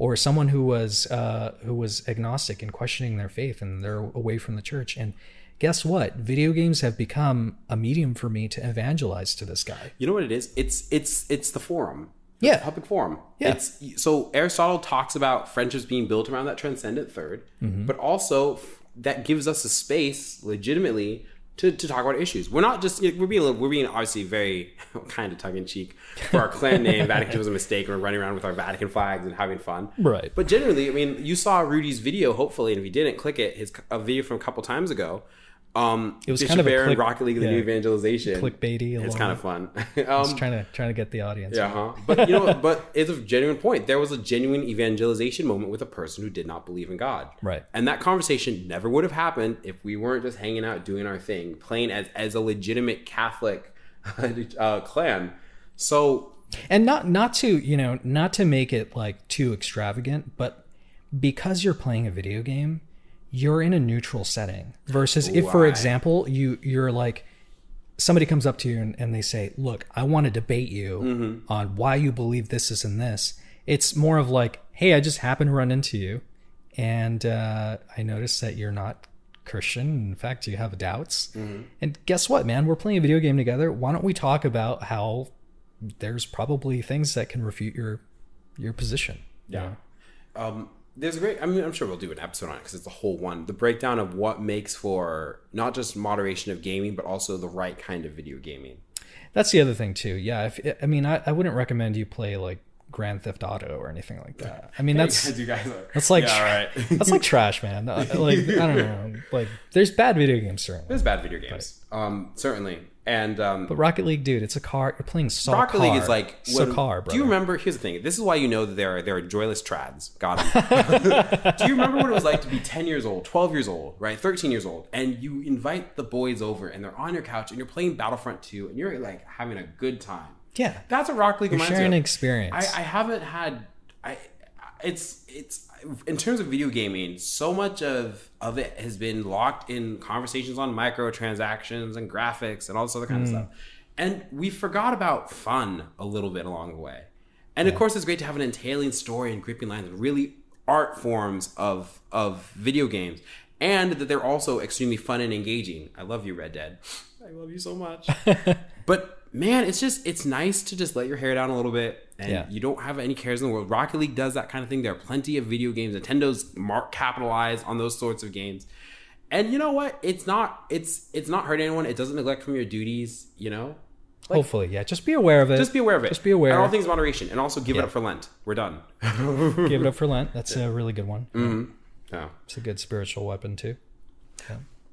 Or someone who was uh, who was agnostic and questioning their faith, and they're away from the church. And guess what? Video games have become a medium for me to evangelize to this guy.
You know what it is? It's it's it's the forum.
Yeah.
It's a public forum.
Yeah.
It's so Aristotle talks about friendships being built around that transcendent 3rd
Mm-hmm.
but also that gives us a space legitimately to, to talk about issues. We're not just we're being little- we're being obviously very kind of tongue in cheek for our clan name. Vatican was a mistake. and We're running around with our Vatican flags and having fun.
Right.
But generally, I mean, you saw Rudy's video. Hopefully, and if you didn't, click it. His a video from a couple times ago. Um,
It was
Bishop
kind of a click-
Rocket League of the
yeah,
New Evangelization.
clickbaity
It's kind of fun. um,
Just trying to trying to get the audience.
yeah, huh? But you know, but it's a genuine point. There was a genuine evangelization moment with a person who did not believe in God.
Right.
And that conversation never would have happened if we weren't just hanging out doing our thing, playing as as a legitimate Catholic uh, clan. So
and not not to you know not to make it like too extravagant but because you're playing a video game you're in a neutral setting versus if for example you you're like somebody comes up to you and, and they say look i want to debate you
Mm-hmm.
on why you believe this is and this it's more of like hey i just happened to run into you and uh, i noticed that you're not christian in fact you have doubts
Mm-hmm.
and guess what man we're playing a video game together why don't we talk about how there's probably things that can refute your your position.
Yeah. Um, there's a great. I mean, I'm sure we'll do an episode on it because it's a whole one. The breakdown of what makes for not just moderation of gaming, but also the right kind of video gaming.
That's the other thing too. Yeah, if I mean, I, I wouldn't recommend you play like Grand Theft Auto or anything like that. I mean, that's
you guys are.
that's like
yeah, right.
that's like trash, man. Uh, Like I don't know. Like there's bad video games certainly,
There's bad video games, um, certainly, and um,
but Rocket League, dude, it's a car. You're playing Soul
Rocket League is like when-
car, bro.
Do you remember? Here's the thing. This is why you know that there are there are joyless trads. Got it. do you remember what it was like to be 10 years old, 12 years old, right, 13 years old, and you invite the boys over and they're on your couch and you're playing Battlefront 2 and you're like having a good time.
Yeah,
That's a Rocket League
you're sharing an experience.
I, I haven't had I it's it's in terms of video gaming so much of of it has been locked in conversations on microtransactions and graphics and all this other kind of hmm. stuff. And we forgot about fun a little bit along the way. And of course it's great to have an entailing story and gripping lines and really art forms of of video games. And that they're also extremely fun and engaging. I love you red dead. I love you so much. But man it's just it's nice to just let your hair down a little bit and
Yeah.
you don't have any cares in the world. Rocket League does that kind of thing. There are plenty of video games. Nintendo's mark capitalized on those sorts of games. And you know what? It's not it's it's not hurt anyone. It doesn't neglect from your duties, you know?
Hopefully, yeah. Just be aware of it.
Just be aware of it.
Just be aware.
And all things moderation. And also give
Yeah.
it up for Lent. We're done.
Give it up for Lent. That's a really good one. Mm-hmm.
Yeah.
It's a good spiritual weapon too.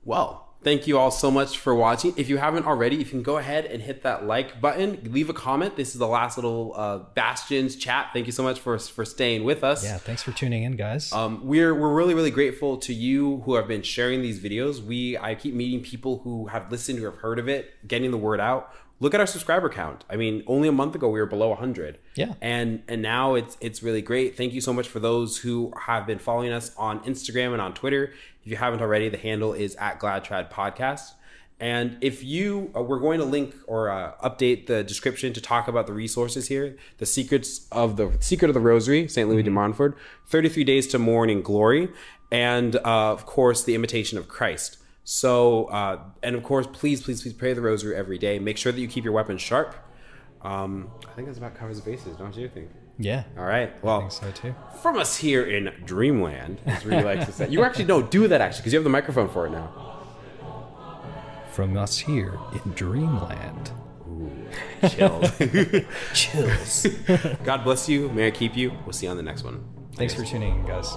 Well, thank you all so much for watching. If you haven't already, you can go ahead and hit that like button. Leave a comment. This is the last little uh, Bastions chat. Thank you so much for for staying with us.
Yeah. Thanks for tuning in, guys.
Um, we're we're really really grateful to you who have been sharing these videos. We I keep meeting people who have listened, who have heard of it, getting the word out. Look at our subscriber count. I mean, only a month ago we were below 100.
Yeah.
And and now it's it's really great. Thank you so much for those who have been following us on Instagram and on Twitter. If you haven't already, the handle is at Gladtrad Podcast. And if you, uh, we're going to link or uh, update the description to talk about the resources here. The secrets of the secret of the Rosary, Saint Louis de Montfort, Thirty Three Days to Morning Glory, and uh, of course the Imitation of Christ. So, uh, and of course, please, please, please pray the Rosary every day. Make sure that you keep your weapons sharp. Um, I think that's about covers the bases, don't you think?
Yeah.
All right. Well,
I think so too.
from us here in Dreamland, as we like to say. You actually don't do that actually because you have the microphone for it now.
From us here in Dreamland.
Chills.
Chills.
God bless you. May I keep you. We'll see you on the next one.
Thanks for tuning in, guys.